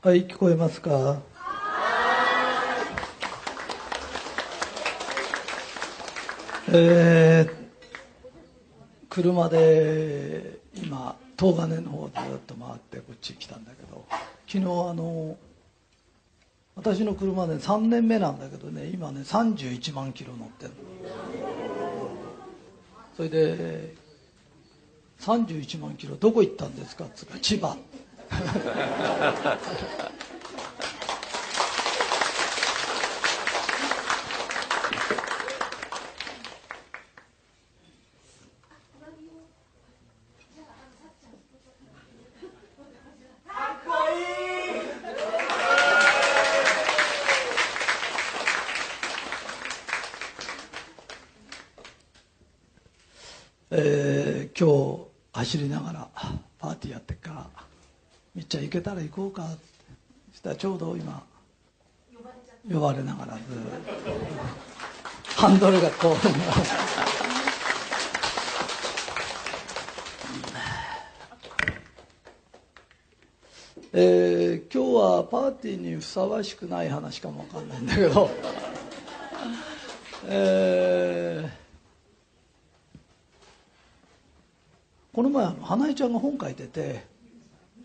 はい、聞こえますか？えー、車で今東金の方ずっと回ってこっち来たんだけど昨日あの私の車ね3年目なんだけどね今ね31万キロ乗ってるそれで31万キロどこ行ったんですかっつうか千葉。ハハハハ!けたら行こうか。したらちょうど今呼ばれながらずハンドルがこう えー今日はパーティーにふさわしくない話かもわかんないんだけど えーこの前花江ちゃんが本書いてて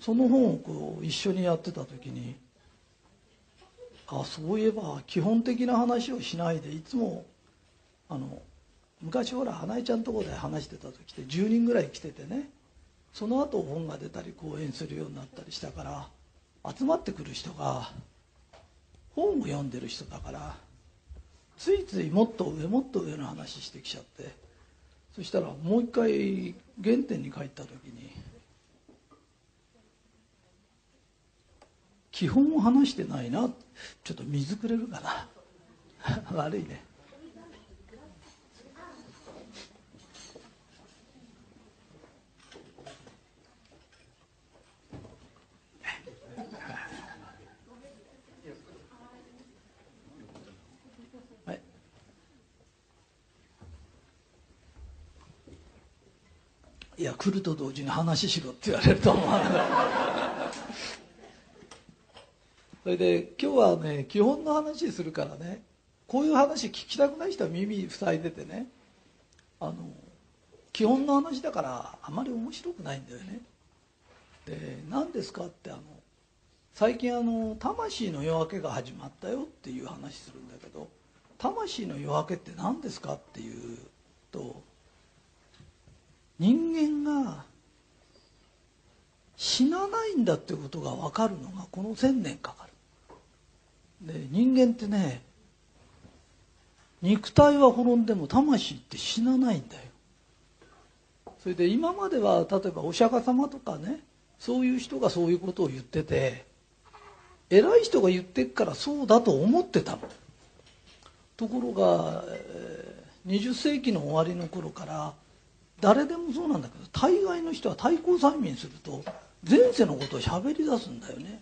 その本をこう一緒にやってた時にあそういえば基本的な話をしないでいつもあの昔ほら花江ちゃんとこで話してた時って10人ぐらい来ててねその後本が出たり講演するようになったりしたから集まってくる人が本を読んでる人だからついついもっと上もっと上の話してきちゃってそしたらもう一回原点に帰った時に基本を話してないな。ちょっと水くれるかな。悪いね。い。や来ると同時に話しろって言われると思わなかったそれで今日はね基本の話するからねこういう話聞きたくない人は耳塞いでてねあの基本の話だからあまり面白くないんだよね。で何ですかってあの最近あの魂の夜明けが始まったよっていう話するんだけど魂の夜明けって何ですかっていうと人間が死なないんだってことが分かるのがこの千年かかる。で人間ってね肉体は滅んでも魂って死なないんだよ。それで今までは例えばお釈迦様とかねそういう人がそういうことを言ってて偉い人が言ってっからそうだと思ってたの。ところが、20世紀の終わりの頃から誰でもそうなんだけど大概の人は対抗催眠すると前世のことを喋り出すんだよね。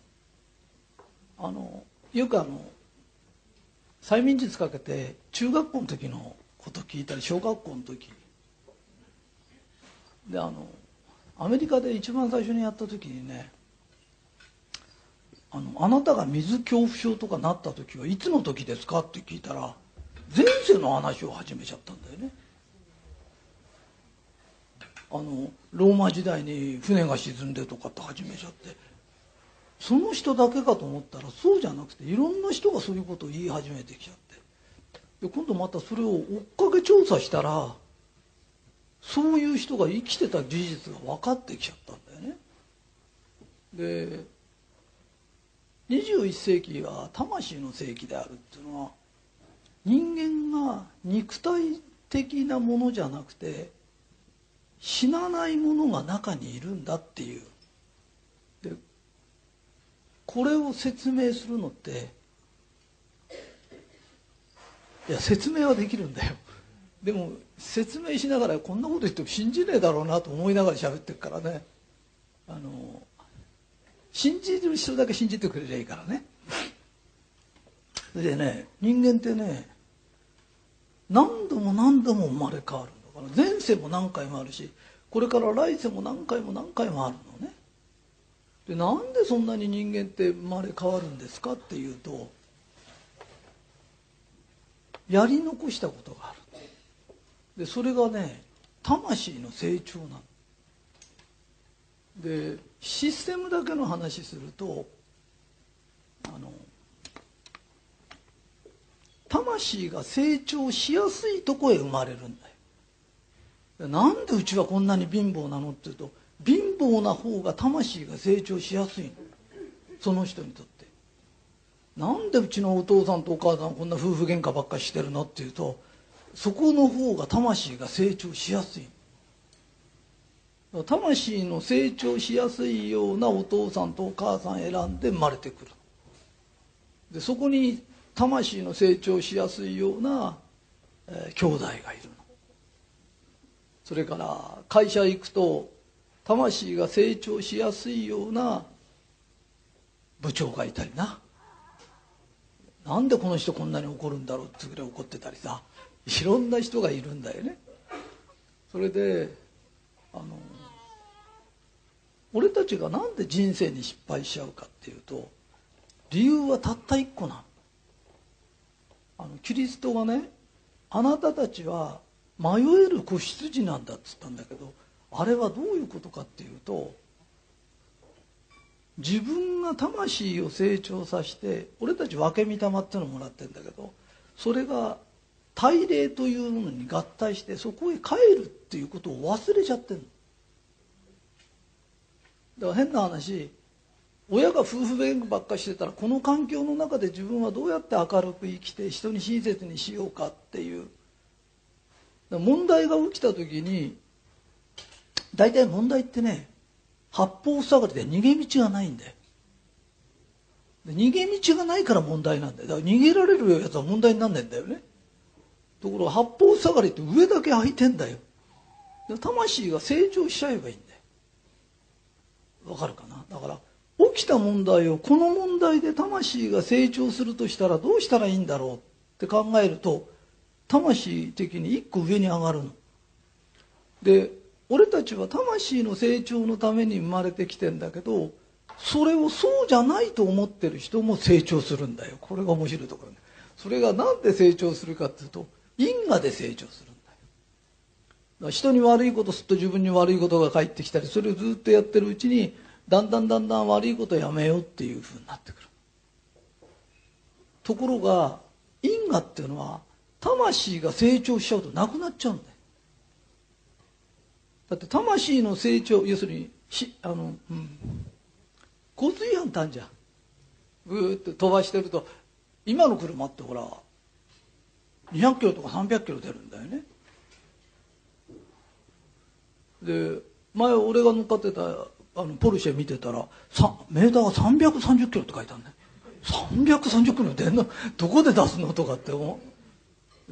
あのよくあの催眠術かけて中学校の時のこと聞いたり小学校の時であのアメリカで一番最初にやった時にねあの「あなたが水恐怖症とかなった時はいつの時ですか?」って聞いたら前世の話を始めちゃったんだよねあのローマ時代に船が沈んでとかって始めちゃってその人だけかと思ったらそうじゃなくていろんな人がそういうことを言い始めてきちゃって。で今度またそれを追っかけ調査したらそういう人が生きてた事実が分かってきちゃったんだよね。で21世紀は魂の世紀であるっていうのは人間が肉体的なものじゃなくて死なないものが中にいるんだっていうこれを説明するのっていや説明はできるんだよ。でも説明しながらこんなこと言っても信じねえだろうなと思いながら喋ってるからね。あの信じる人だけ信じてくれりゃいいからね。それでね人間ってね何度も何度も生まれ変わるんだから前世も何回もあるしこれから来世も何回も何回もあるのね。なんでそんなに人間って生まれ変わるんですかっていうとやり残したことがある。でそれがね魂の成長なの。でシステムだけの話するとあの魂が成長しやすいとこへ生まれるんだよ。なんでうちはこんなに貧乏なのっていうと貧乏な方が魂が成長しやすいの。その人にとって。なんでうちのお父さんとお母さんこんな夫婦喧嘩ばっかりしてるのっていうとそこの方が魂が成長しやすい魂の成長しやすいようなお父さんとお母さん選んで生まれてくる。でそこに魂の成長しやすいような、えー、兄弟がいるの。それから会社行くと魂が成長しやすいような部長がいたりな。なんでこの人こんなに怒るんだろうってぐらい怒ってたりさ。いろんな人がいるんだよね。それであの俺たちが何で人生に失敗しちゃうかっていうと理由はたった一個なの。あのキリストがねあなたたちは迷える子羊なんだっつったんだけどあれはどういうことかっていうと自分が魂を成長させて俺たち分け御霊っていうのをもらってんだけどそれが大霊というものに合体してそこへ帰るっていうことを忘れちゃってるだから変な話親が夫婦弁護ばっかしてたらこの環境の中で自分はどうやって明るく生きて人に親切にしようかっていう問題が起きた時に大体問題ってね八方塞がりで逃げ道がないんだよ。逃げ道がないから問題なんだよ。だから逃げられるやつは問題になんないんだよね。ところが八方塞がりって上だけ空いてんだよ。魂が成長しちゃえばいいんだよ。わかるかな？だから起きた問題をこの問題で魂が成長するとしたらどうしたらいいんだろうって考えると魂的に一個上に上がるの。で俺たちは魂の成長のために生まれてきてんだけどそれをそうじゃないと思ってる人も成長するんだよ。これが面白いところね。それが何で成長するかっていうと因果で成長するんだよ。だ人に悪いことすると自分に悪いことが返ってきたりそれをずっとやってるうちにだんだんだんだん悪いことやめようっていうふうになってくる。ところが因果っていうのは魂が成長しちゃうとなくなっちゃうんだよ。だって魂の成長要するにしあの、うん、交通違反ってあるじゃ。んぐーって飛ばしてると今の車ってほら200キロとか300キロ出るんだよね。で前俺が乗っかってたあのポルシェ見てたらメーターが330キロって書いてあるね330キロ出んの？どこで出すの？とかって思う。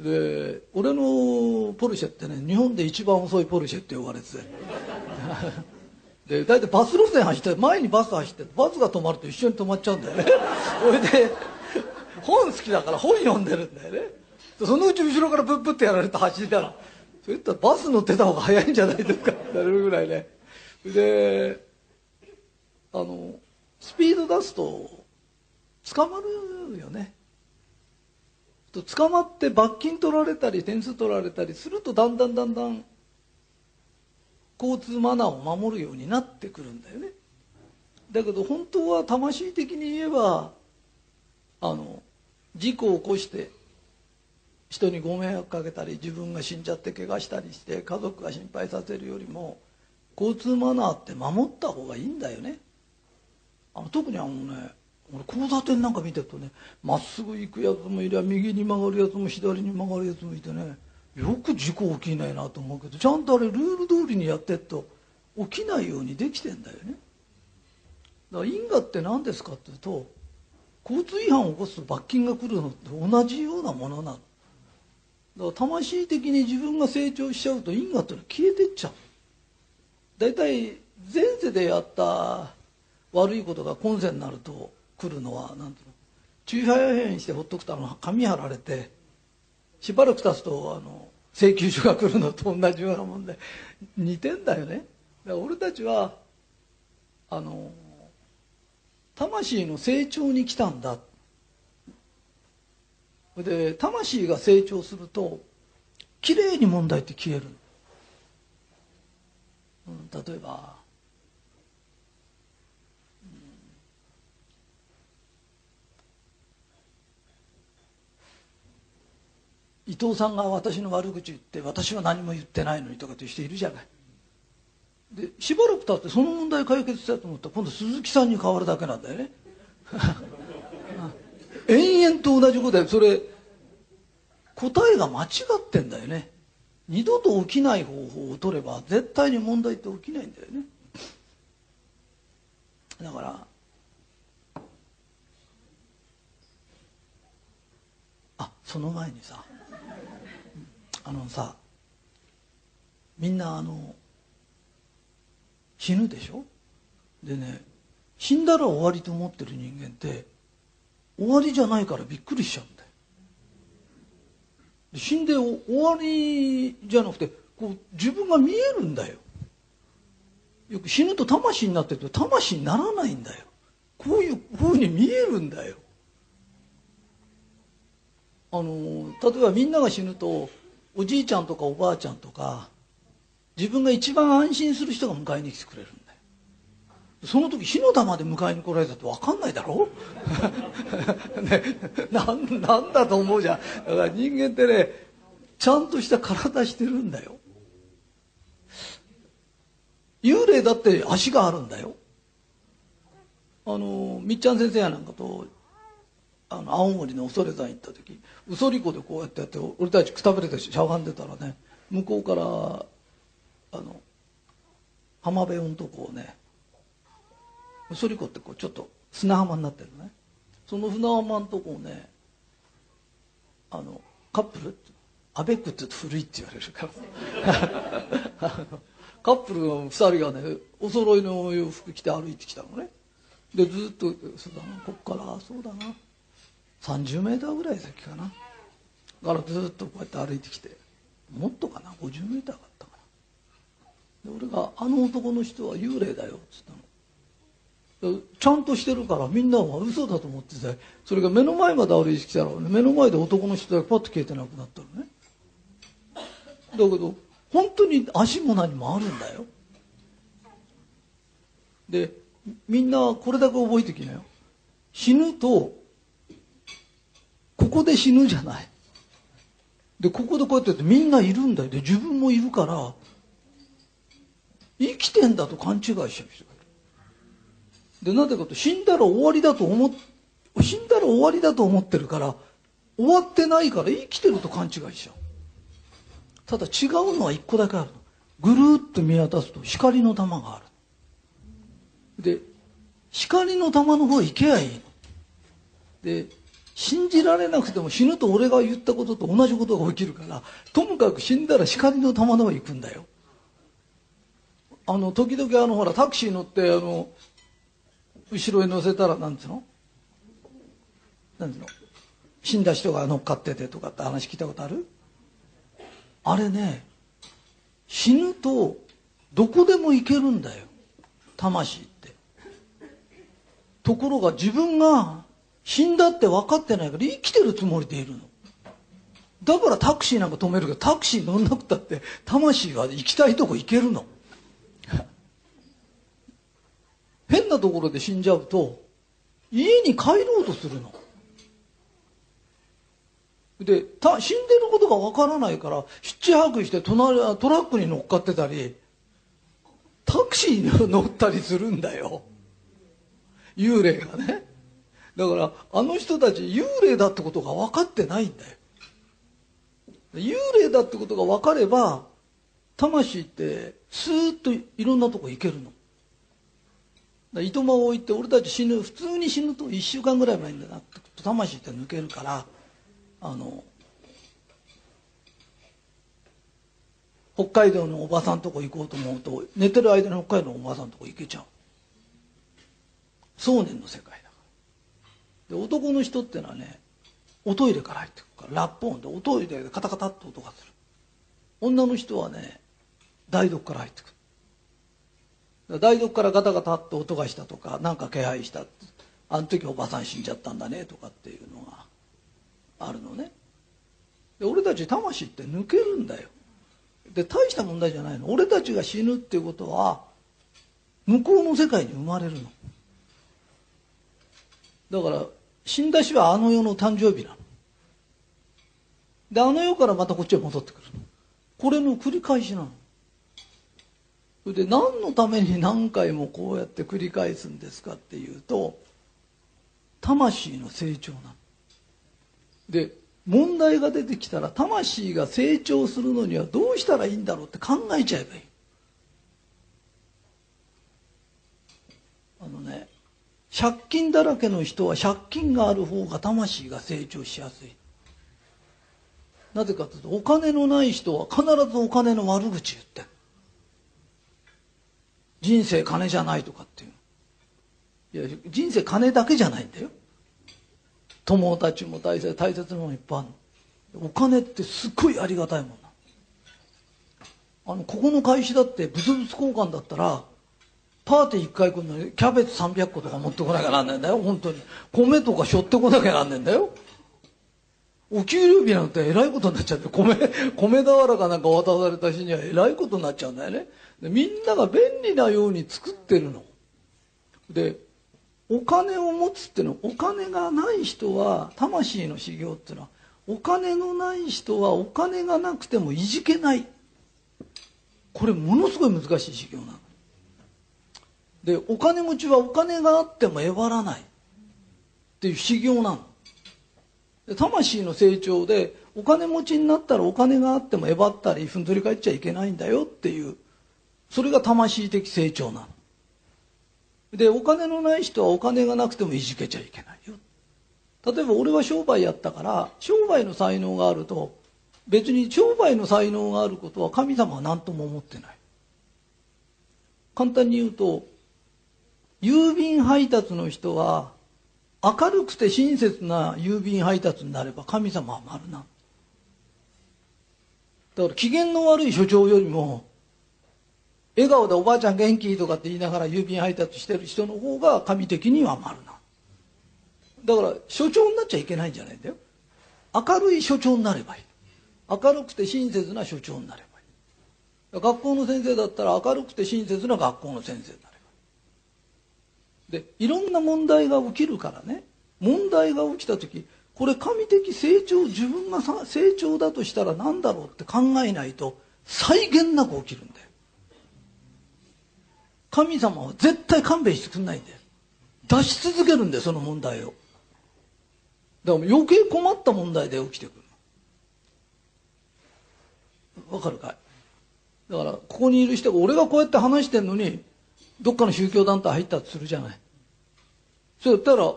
で俺のポルシェってね日本で一番遅いポルシェって呼ばれてて。で大体バス路線走って前にバス走ってバスが止まると一緒に止まっちゃうんだよね。それで本好きだから本読んでるんだよね。そのうち後ろからブッブってやられて走りたらそういったらバス乗ってた方が早いんじゃないですか。っ てなるぐらいね。であのスピード出すと捕まるよね。捕まって罰金取られたり点数取られたりするとだんだんだんだん交通マナーを守るようになってくるんだよね。だけど本当は魂的に言えばあの事故を起こして人にご迷惑かけたり自分が死んじゃって怪我したりして家族が心配させるよりも交通マナーって守った方がいいんだよね。あの特にあのね交差点なんか見てるとねまっすぐ行くやつもいりゃ右に曲がるやつも左に曲がるやつもいてねよく事故起きないなと思うけどちゃんとあれルール通りにやってっと起きないようにできてんだよね。だから因果って何ですかっていうと交通違反を起こすと罰金が来るのと同じようなものなの。だから魂的に自分が成長しちゃうと因果っていうのは消えてっちゃう。大体前世でやった悪いことが今世になると来るのは何ていうの中ハヤにしてほっとくとあの紙貼られてしばらく経つとあの請求書が来るのと同じようなもんで似てんだよね。だから俺たちはあの魂の成長に来たんだ。で魂が成長するときれいに問題って消える、うん、例えば、伊藤さんが私の悪口言って私は何も言ってないのにとかっていう人いるじゃない。でしばらく経ってその問題解決したと思ったら今度鈴木さんに変わるだけなんだよね。延々と同じことでそれ答えが間違ってんだよね。二度と起きない方法を取れば絶対に問題って起きないんだよね。だからあその前にさあのさみんなあの死ぬでしょ？でね死んだら終わりと思ってる人間って終わりじゃないからびっくりしちゃうんだよ。死んで終わりじゃなくてこう自分が見えるんだよ。よく死ぬと魂になってると魂にならないんだよ。こういうふうに見えるんだよ。あの例えばみんなが死ぬとおじいちゃんとかおばあちゃんとか自分が一番安心する人が迎えに来てくれるんだよ。その時火の玉で迎えに来られたって分かんないだろ？ねななんだと思うじゃん。だから人間ってねちゃんとした体してるんだよ。幽霊だって足があるんだよ。あのみっちゃん先生やなんかとあの青森の恐山行った時うそりこでこうやってやって俺たちくたびれてしゃがんでたらね向こうからあの浜辺のとこをねうそりこってこうちょっと砂浜になってるね。その砂浜のとこをねあのカップルアベックって言うと古いって言われるから。カップルの2人がねお揃いの洋服着て歩いてきたのね。でずっとそうだなこっからそうだな。30メーターぐらい先かな。からずっとこうやって歩いてきて。もっとかな？50メーターで俺が「あの男の人は幽霊だよ」っつったの。ちゃんとしてるからみんなは嘘だと思っててそれが目の前まで歩いてきたら、ね、目の前で男の人だけパッと消えてなくなったのね。だけど本当に足も何もあるんだよ。でみんなこれだけ覚えてきなよ。死ぬとここで死ぬじゃない。でここでこうやってってみんないるんだよ。で自分もいるから生きてんだと勘違いしちゃう人がいる。でなぜかと死んだら終わりだと思っ死んだら終わりだと思ってるから終わってないから生きてると勘違いしちゃう。ただ違うのは一個だけあるぐるっと見渡すと光の玉がある。で光の玉の方へ行けばいいの。で信じられなくても死ぬと俺が言ったことと同じことが起きるからともかく死んだら光の玉の方へ行くんだよ。あの時々あのほらタクシー乗ってあの後ろへ乗せたらなんつうの？なんつうの？死んだ人が乗っかっててとかって話聞いたことある？あれね死ぬとどこでも行けるんだよ。魂って。ところが自分が死んだって分かってないから生きてるつもりでいるの。だからタクシーなんか止めるけどタクシー乗んなくたって魂は行きたいとこ行けるの。変なところで死んじゃうと家に帰ろうとするの。でた死んでることがわからないからヒッチハイクして隣トラックに乗っかってたりタクシーに乗ったりするんだよ。幽霊がね。だからあの人たち幽霊だってことが分かってないんだよ。幽霊だってことが分かれば魂ってスーッといろんなとこ行けるの。いとまを置いて俺たち死ぬ普通に死ぬと1週間ぐらい前になって魂って抜けるからあの北海道のおばさんとこ行こうと思うと寝てる間に北海道のおばさんとこ行けちゃう。想念の世界。で男の人ってのはねおトイレから入ってくるからラップ音でおトイレでカタカタって音がする。女の人はね台所から入ってくる。台所からガタガタって音がしたとか何か気配したあの時おばさん死んじゃったんだねとかっていうのがあるのね。で俺たち魂って抜けるんだよ。で大した問題じゃないの。俺たちが死ぬっていうことは向こうの世界に生まれるの。だから死んだ日はあの世の誕生日なの。であの世からまたこっちへ戻ってくるこれの繰り返しなの。それで何のために何回もこうやって繰り返すんですかっていうと魂の成長なの。で問題が出てきたら魂が成長するのにはどうしたらいいんだろうって考えちゃえばいい。あのね借金だらけの人は借金がある方が魂が成長しやすい。なぜかというとお金のない人は必ずお金の悪口言って人生金じゃないとかっていう。いや人生金だけじゃないんだよ。友達も大切大切なものいっぱいあるお金ってすっごいありがたいもんなあのここの会社だって物々交換だったらパーティー1回来るのにキャベツ300個とか持ってこなきゃなんねんだよ本当に。米とか背負ってこなきゃなんねんだよ。お給料日なんてえらいことになっちゃって米 米俵かなんか渡された日にはえらいことになっちゃうんだよね。でみんなが便利なように作ってるの。でお金を持つっていうのはお金がない人は魂の修行っていうのはお金のない人はお金がなくてもいじけない。これものすごい難しい修行なの。でお金持ちはお金があってもえばらない。っていう修行なの。魂の成長でお金持ちになったらお金があってもえばったりふんぞり返っちゃいけないんだよ。っていうそれが魂的成長なの。でお金のない人はお金がなくてもいじけちゃいけないよ。例えば俺は商売やったから商売の才能があると別に商売の才能があることは神様は何とも思ってない。簡単に言うと郵便配達の人は明るくて親切な郵便配達になれば神様は丸なだから機嫌の悪い所長よりも笑顔でおばあちゃん元気とかって言いながら郵便配達してる人の方が神的には丸なだから所長になっちゃいけないんじゃないんだよ。明るい所長になればいい。明るくて親切な所長になればいい。学校の先生だったら明るくて親切な学校の先生になればいいでいろんな問題が起きるからね。問題が起きた時これ神的成長自分が成長だとしたら何だろうって考えないと際限なく起きるんだよ。神様は絶対勘弁してくんないんだよ。出し続けるんだよその問題を。だから余計困った問題で起きてくるわかるかい？だからここにいる人が俺がこうやって話してんのにどっかの宗教団体入ったとするじゃない。そうやったら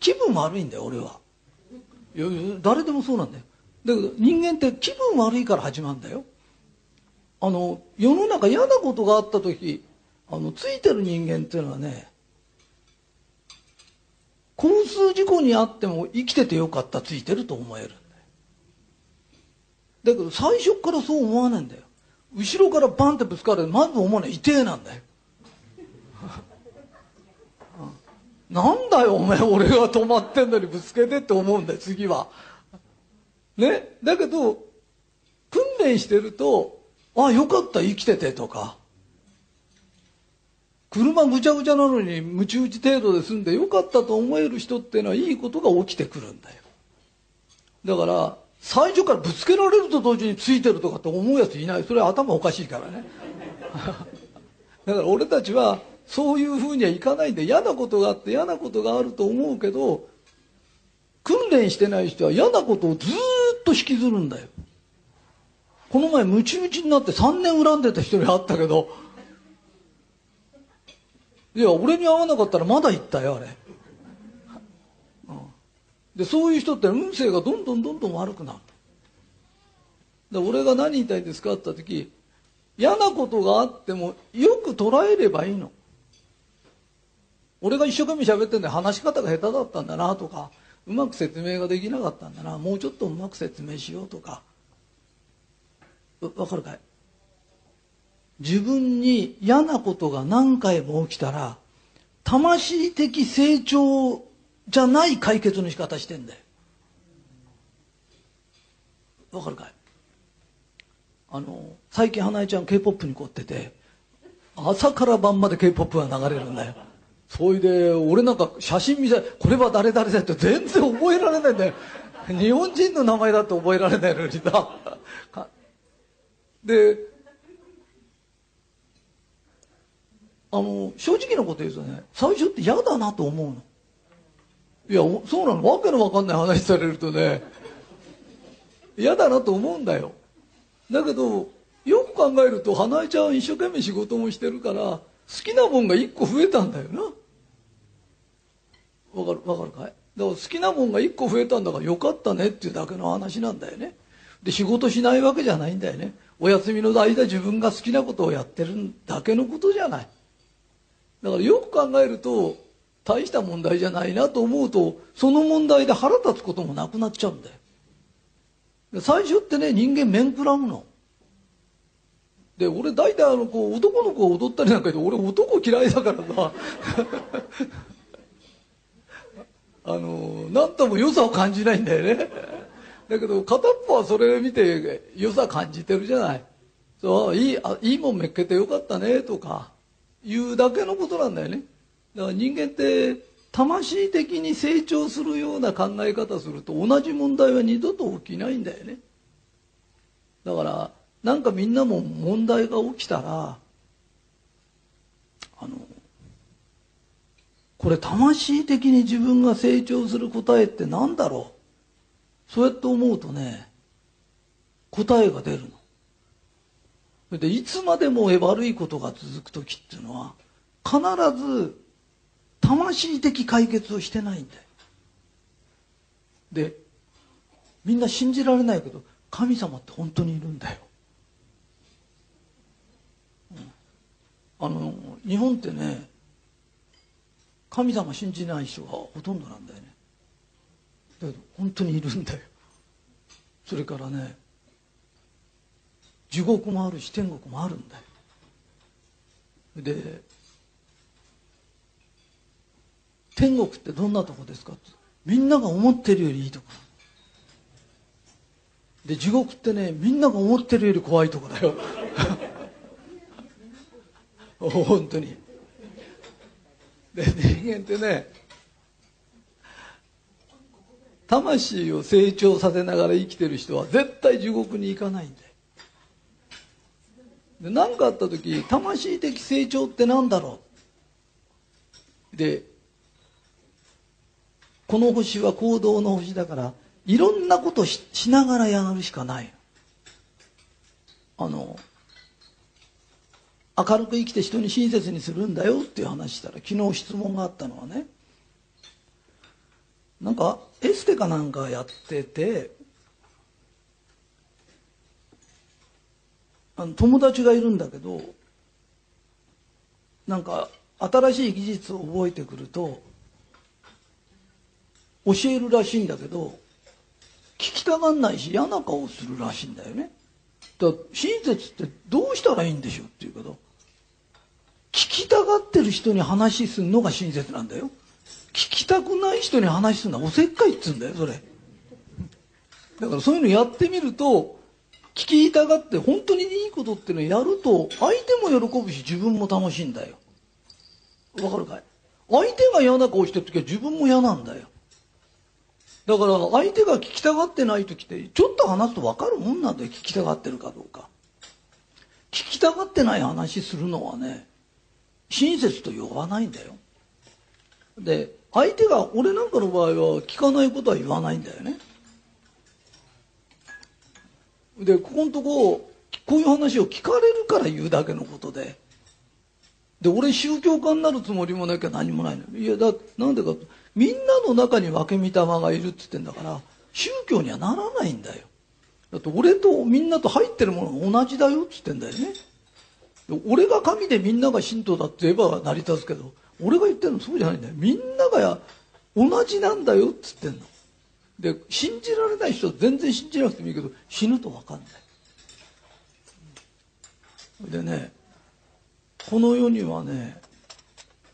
気分悪いんだよ俺は。誰でもそうなんだよ。だけど人間って気分悪いから始まるんだよ。あの世の中嫌なことがあった時あのついてる人間っていうのはね交通事故にあっても生きててよかったついてると思えるんだよ。だけど最初からそう思わないんだよ。後ろからバンってぶつかるまず思わない。痛えなんだよ。なんだよお前俺が止まってんのにぶつけてって思うんだよ次は。ね？だけど訓練してるとあよかった生きててとか。車ぐちゃぐちゃなのにムチ打ち程度で済んでよかったと思える人っていうのはいいことが起きてくるんだよ。だから最初からぶつけられると同時についてるとかって思うやついない。それは頭おかしいからね。だから俺たちはそういうふうにはいかないんで嫌なことがあって嫌なことがあると思うけど訓練してない人は嫌なことをずっと引きずるんだよ。この前ムチムチになって3年恨んでた人に会ったけどいや俺に会わなかったらまだ行ったよあれ、でそういう人って運勢がどんどんどんどん悪くなる。で俺が何言いたいですかって言った時嫌なことがあってもよく捉えればいいの。俺が一生懸命喋ってんで話し方が下手だったんだなとかうまく説明ができなかったんだなもうちょっとうまく説明しようとか。わかるかい？自分に嫌なことが何回も起きたら魂的成長じゃない解決の仕方してんだよ。わかるかい？あの最近花江ちゃん k p o p に凝ってて朝から晩まで k p o p が流れるんだよ。それで俺なんか写真見せこれは誰々だって全然覚えられないんだよ。日本人の名前だって覚えられないのにさであの正直なこと言うとね最初って嫌だなと思うの。いやそうなの。わけのわかんない話されるとね嫌だなと思うんだよ。だけどよく考えると花江ちゃん一生懸命仕事もしてるから好きなもんが一個増えたんだよな。わかるわかるかい？だから好きなもんが一個増えたんだからよかったねっていうだけの話なんだよね。で仕事しないわけじゃないんだよね。お休みの間自分が好きなことをやってるだけのことじゃない。だからよく考えると大した問題じゃないなと思うとその問題で腹立つこともなくなっちゃうんだよ。最初ってね人間面食らうの。で俺大体あのこう男の子が踊ったりなんかで俺男嫌いだからさ。あの何とも良さを感じないんだよね。だけど片っぽはそれ見て良さ感じてるじゃない。そういいあいいもんめっけてよかったねとかいうだけのことなんだよね。だから人間って魂的に成長するような考え方すると同じ問題は二度と起きないんだよね。だからなんかみんなも問題が起きたらあのこれ魂的に自分が成長する答えって何だろう？そうやって思うとね答えが出るの。でいつまでも悪いことが続く時っていうのは必ず魂的解決をしてないんだよ。でみんな信じられないけど神様って本当にいるんだよ、あの日本ってね神様信じない人がほとんどなんだよね。だけど本当にいるんだよ。それからね地獄もあるし天国もあるんだよ。で天国ってどんなとこですかってみんなが思ってるよりいいとこ。で地獄ってねみんなが思ってるより怖いとこだよ。本当に。で人間ってね魂を成長させながら生きてる人は絶対地獄に行かないんだよ。で何かあった時魂的成長って何だろう？でこの星は行動の星だからいろんなことししながらやるしかないあの明るく生きて人に親切にするんだよっていう話したら昨日質問があったのはね。なんかエステかなんかやっててあの友達がいるんだけどなんか新しい技術を覚えてくると教えるらしいんだけど聞きたがんないし嫌な顔するらしいんだよね。だから親切ってどうしたらいいんでしょうっていうけど聞きたがってる人に話するのが親切なんだよ。聞きたくない人に話すのはおせっかいっつうんだよそれ。だからそういうのやってみると聞きたがって本当にいいことっていうのをやると相手も喜ぶし自分も楽しいんだよ。わかるかい？相手が嫌な顔してる時は自分も嫌なんだよ。だから相手が聞きたがってない時ってちょっと話すと分かるもんなんだよ聞きたがってるかどうか。聞きたがってない話するのはね親切と呼ばないんだよ。で相手が俺なんかの場合は聞かないことは言わないんだよね。でここのとここういう話を聞かれるから言うだけのことで。で俺宗教家になるつもりもなきゃ何もないのいやだなんでか。みんなの中に分け御霊がいるって言ってんだから宗教にはならないんだよ。だって俺とみんなと入ってるものが同じだよって言ってんだよね。俺が神でみんなが神道だって言えば成り立つけど俺が言ってるのそうじゃないんだよ。みんなが同じなんだよっつってんの。で信じられない人は全然信じなくてもいいけど死ぬと分かんない。でねこの世にはね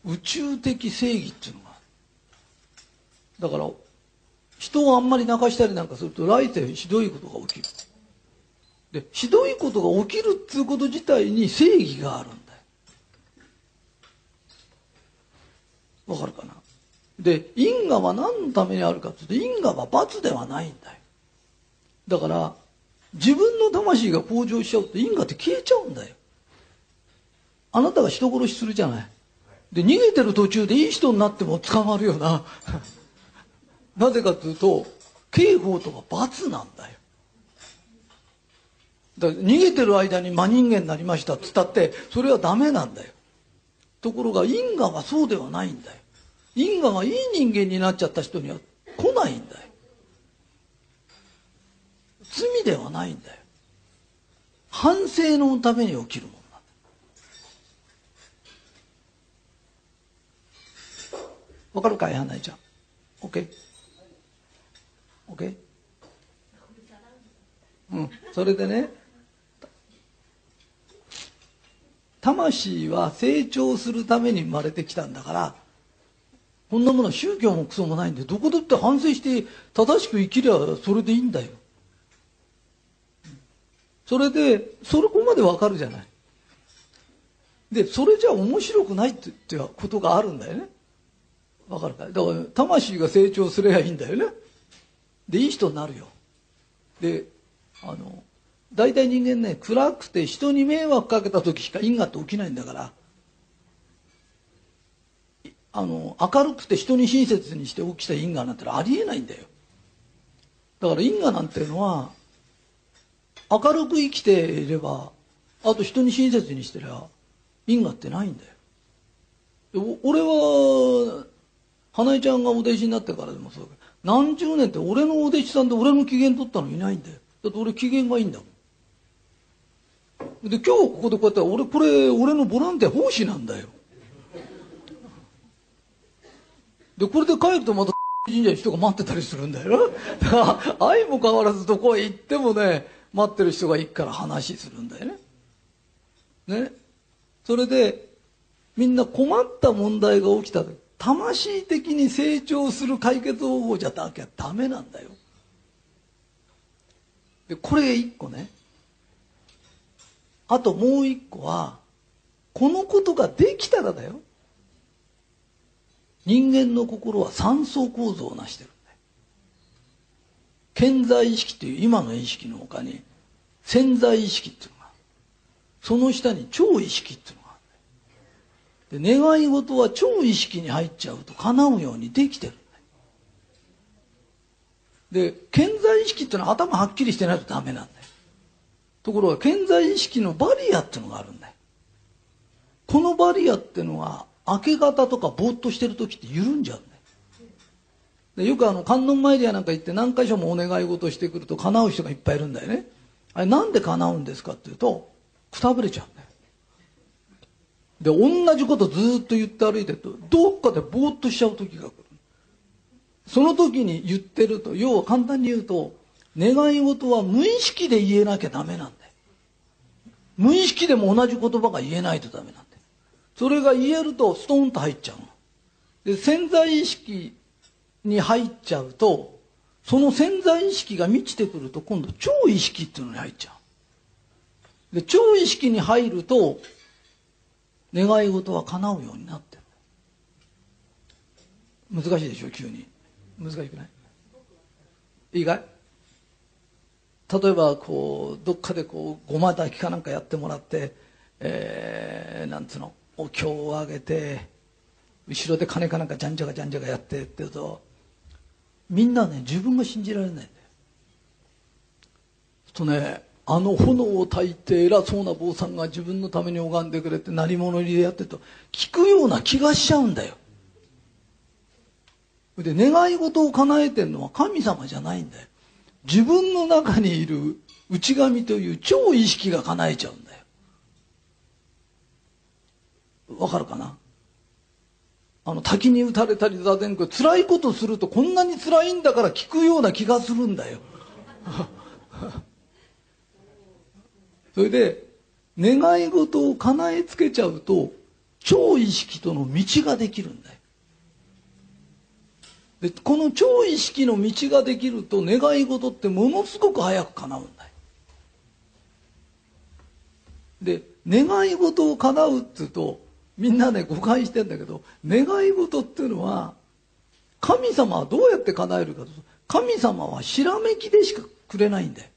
宇宙的正義っていうのがだから人をあんまり泣かしたりなんかすると来世ひどいことが起きる。でひどいことが起きるっていうこと自体に正義があるんだよ。わかるかな？で因果は何のためにあるかっていうと因果は罰ではないんだよ。だから自分の魂が向上しちゃうと因果って消えちゃうんだよ。あなたが人殺しするじゃない。で逃げてる途中でいい人になっても捕まるよな。なぜかというと刑法とか罰なんだよ。だ逃げてる間に真人間になりましたっつったってそれはダメなんだよ。ところが因果はそうではないんだよ。因果がいい人間になっちゃった人には来ないんだよ。罪ではないんだよ。反省のために起きるもんなんだわかるかい花江ちゃん？OK? OK? うん。それでね。魂は成長するために生まれてきたんだからこんなものは宗教もクソもないんでどこだって反省して正しく生きりゃそれでいいんだよ。それでそれこまでわかるじゃない。でそれじゃ面白くないってってことがあるんだよね。わかるかだから魂が成長すればいいんだよね。でいい人になるよ。であの大体人間ね暗くて人に迷惑かけた時しか因果って起きないんだから。あの明るくて人に親切にして起きた因果なんてありえないんだよ。だから因果なんていうのは明るく生きていればあと人に親切にしてりゃ因果ってないんだよ。俺は花江ちゃんがお弟子になってからでもそうだけど何十年って俺のお弟子さんで俺の機嫌取ったのいないんだよ。だって俺機嫌がいいんだもん。で今日ここでこうやって俺これ俺のボランティア奉仕なんだよ。でこれで帰るとまた神社に人が待ってたりするんだよ。だから愛も変わらずどこへ行ってもね待ってる人が行くから話するんだよね。ね。それでみんな困った問題が起きた時魂的に成長する解決方法じゃなきゃダメなんだよ。でこれ一個ね。あともう一個はこのことができたらだよ。人間の心は三層構造を成してる。んだよ健在意識っていう今の意識のほかに潜在意識っていうのがその下に超意識っていうのがある。んだよで願い事は超意識に入っちゃうと叶うようにできてる。で健在意識っていうのは頭はっきりしてないとダメなんだ。よところが健在意識のバリアっていうのがあるんだよ。このバリアっていうのは明け方とかぼーっとしてる時って緩んじゃうんだよ。でよくあの観音参りやなんか行って何箇所もお願い事してくると叶う人がいっぱいいるんだよね。あれなんで叶うんですかっていうとくたぶれちゃうんだよ。で同じことずっと言って歩いてるとどっかでぼーっとしちゃう時が来る。その時に言ってると要は簡単に言うと願い事は無意識で言えなきゃダメなんだよ。無意識でも同じ言葉が言えないとダメなんだよ。それが言えるとストンと入っちゃうの。で潜在意識に入っちゃうとその潜在意識が満ちてくると今度超意識っていうのに入っちゃう。で超意識に入ると願い事は叶うようになってる。難しいでしょ急に。難しくない？いいかい？例えばこうどっかでこうごま炊きかなんかやってもらってえー、なんつうのお経をあげて後ろで金かなんかじゃんじゃかじゃんじゃかやってって言うとみんなね自分が信じられないんだよ。とねあの炎を焚いて偉そうな坊さんが自分のために拝んでくれて鳴り物入りでやってると聞くような気がしちゃうんだよ。で願い事を叶えてるのは神様じゃないんだよ。自分の中にいる内神という超意識が叶えちゃうんだよ。わかるかな？あの滝に打たれたり座禅辛いことするとこんなに辛いんだから聞くような気がするんだよ。それで願い事を叶えつけちゃうと超意識との道ができるんだよ。でこの超意識の道ができると願い事ってものすごく早く叶うんだよで願い事を叶うっていうとみんなね誤解してんだけど願い事っていうのは神様はどうやって叶えるかと神様はひらめきでしかくれないんだよ。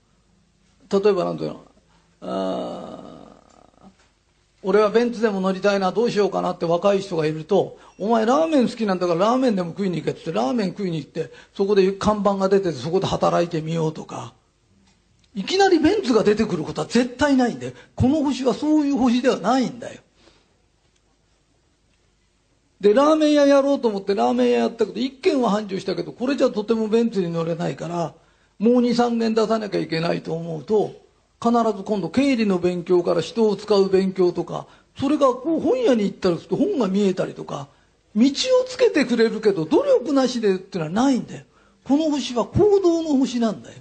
例えば何ていうの？あ俺はベンツでも乗りたいなどうしようかなって若い人がいるとお前ラーメン好きなんだからラーメンでも食いに行けってラーメン食いに行ってそこで看板が出てそこで働いてみようとか。いきなりベンツが出てくることは絶対ないんだよ。この星はそういう星ではないんだよ。でラーメン屋やろうと思ってラーメン屋やったけど一軒は繁盛したけどこれじゃとてもベンツに乗れないからもう23軒出さなきゃいけないと思うと必ず今度経理の勉強から人を使う勉強とかそれがこう本屋に行ったりすると本が見えたりとか道をつけてくれるけど努力なしでっていうのはないんだよ。この星は行動の星なんだよ。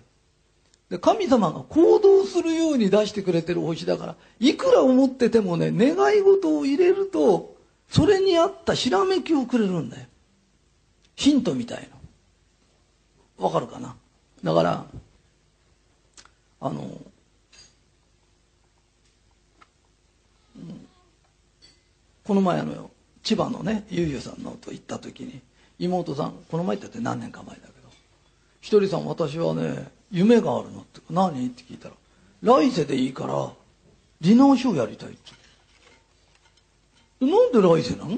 で神様が行動するように出してくれてる星だからいくら思っててもね願い事を入れるとそれに合ったひらめきをくれるんだよ。ヒントみたいなわかるかな？だからあのこの前あの千葉のねゆうゆうさんのと行った時に妹さんこの前って何年か前だけどひとりさん私はね夢があるのって何？って聞いたら来世でいいからディナーショーやりたいって。なんで来世なの？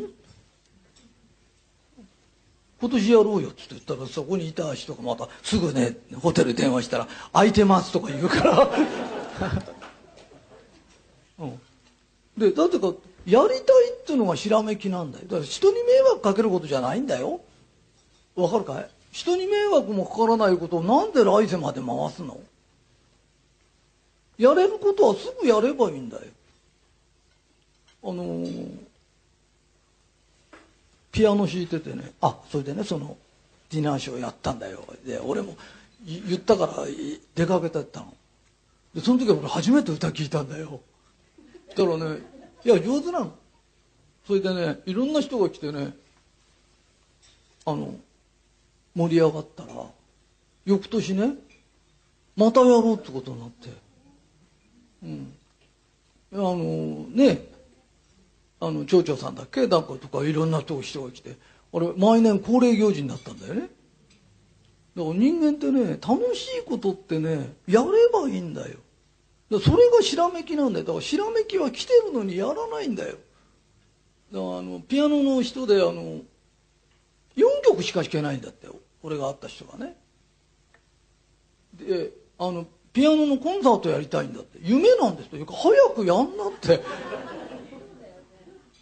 今年やろうよって言ったらそこにいた人がまたすぐねホテル電話したら「空いてます」とか言うから。うん、でだってかやりたいっていうのがひらめきなんだよ。だから人に迷惑かけることじゃないんだよ。わかるかい？人に迷惑もかからないことをなんで来世まで回すの？やれることはすぐやればいいんだよ。あのー、ピアノ弾いててね。あそれでねそのディナーショーやったんだよ。で俺も言ったから出かけてったの。でその時は俺初めて歌聞いたんだよ。だからねいや上手なの。それでねいろんな人が来てねあの盛り上がったら翌年ねまたやろうってことになって。うん。あのねあの町長さんだっけ？なんかとかいろんな人が人が来てあれ毎年恒例行事になったんだよね。だから人間ってね楽しいことってねやればいいんだよ。それがひらめきなんだよ。だからひらめきは来てるのにやらないんだよ。だからあのピアノの人であの4曲しか弾けないんだって俺が会った人がね。であのピアノのコンサートやりたいんだって。夢なんですと早くやんなって。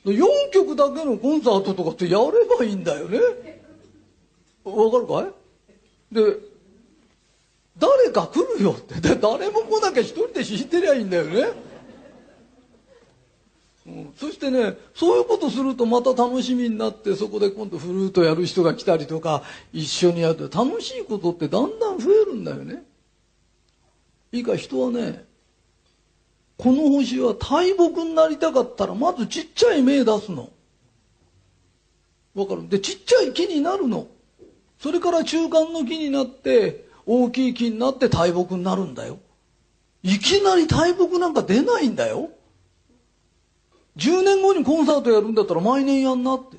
4曲だけのコンサートとかってやればいいんだよね。わかるかい？で誰か来るよって。誰も来なきゃ一人で弾いてりゃいいんだよね、うん、そしてねそういうことするとまた楽しみになってそこで今度フルートやる人が来たりとか一緒にやると楽しいことってだんだん増えるんだよね。いいか人はねこの星は大木になりたかったらまずちっちゃい芽出すの。わかる？でちっちゃい木になるの。それから中間の木になって大きい木になって大木になるんだよ。いきなり大木なんか出ないんだよ。10年後にコンサートやるんだったら毎年やんなって。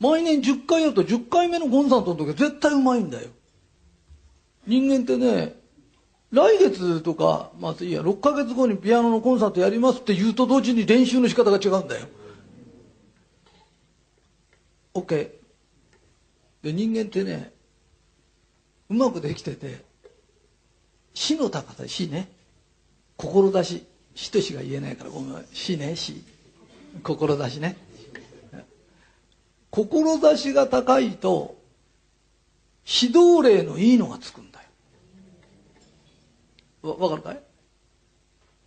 毎年10回やると10回目のコンサートの時は絶対うまいんだよ。人間ってね来月とかまあいいや6ヶ月後にピアノのコンサートやりますって言うと同時に練習の仕方が違うんだよ。OK で人間ってねうまくできてて死の高さ死ね。志死と死が言えないからごめん死ね死。志ね。志が高いと指導例のいいのがつくんだよ。わかるかい？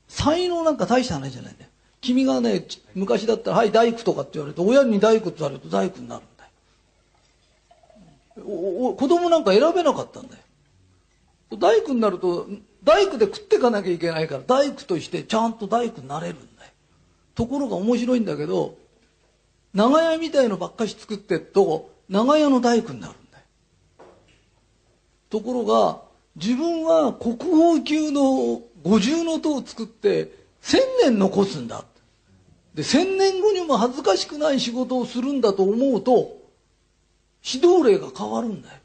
才能なんか大した話じゃないんだよ。君がね昔だったら「はい大工」とかって言われて親に大工って言われると大工になる。子供なんか選べなかったんだよ。大工になると大工で食っていかなきゃいけないから大工としてちゃんと大工になれるんだよ。ところが面白いんだけど長屋みたいのばっかし作ってっと長屋の大工になるんだよ。ところが自分は国宝級の五重塔を作って千年残すんだで千年後にも恥ずかしくない仕事をするんだと思うと指導例が変わるんだよ。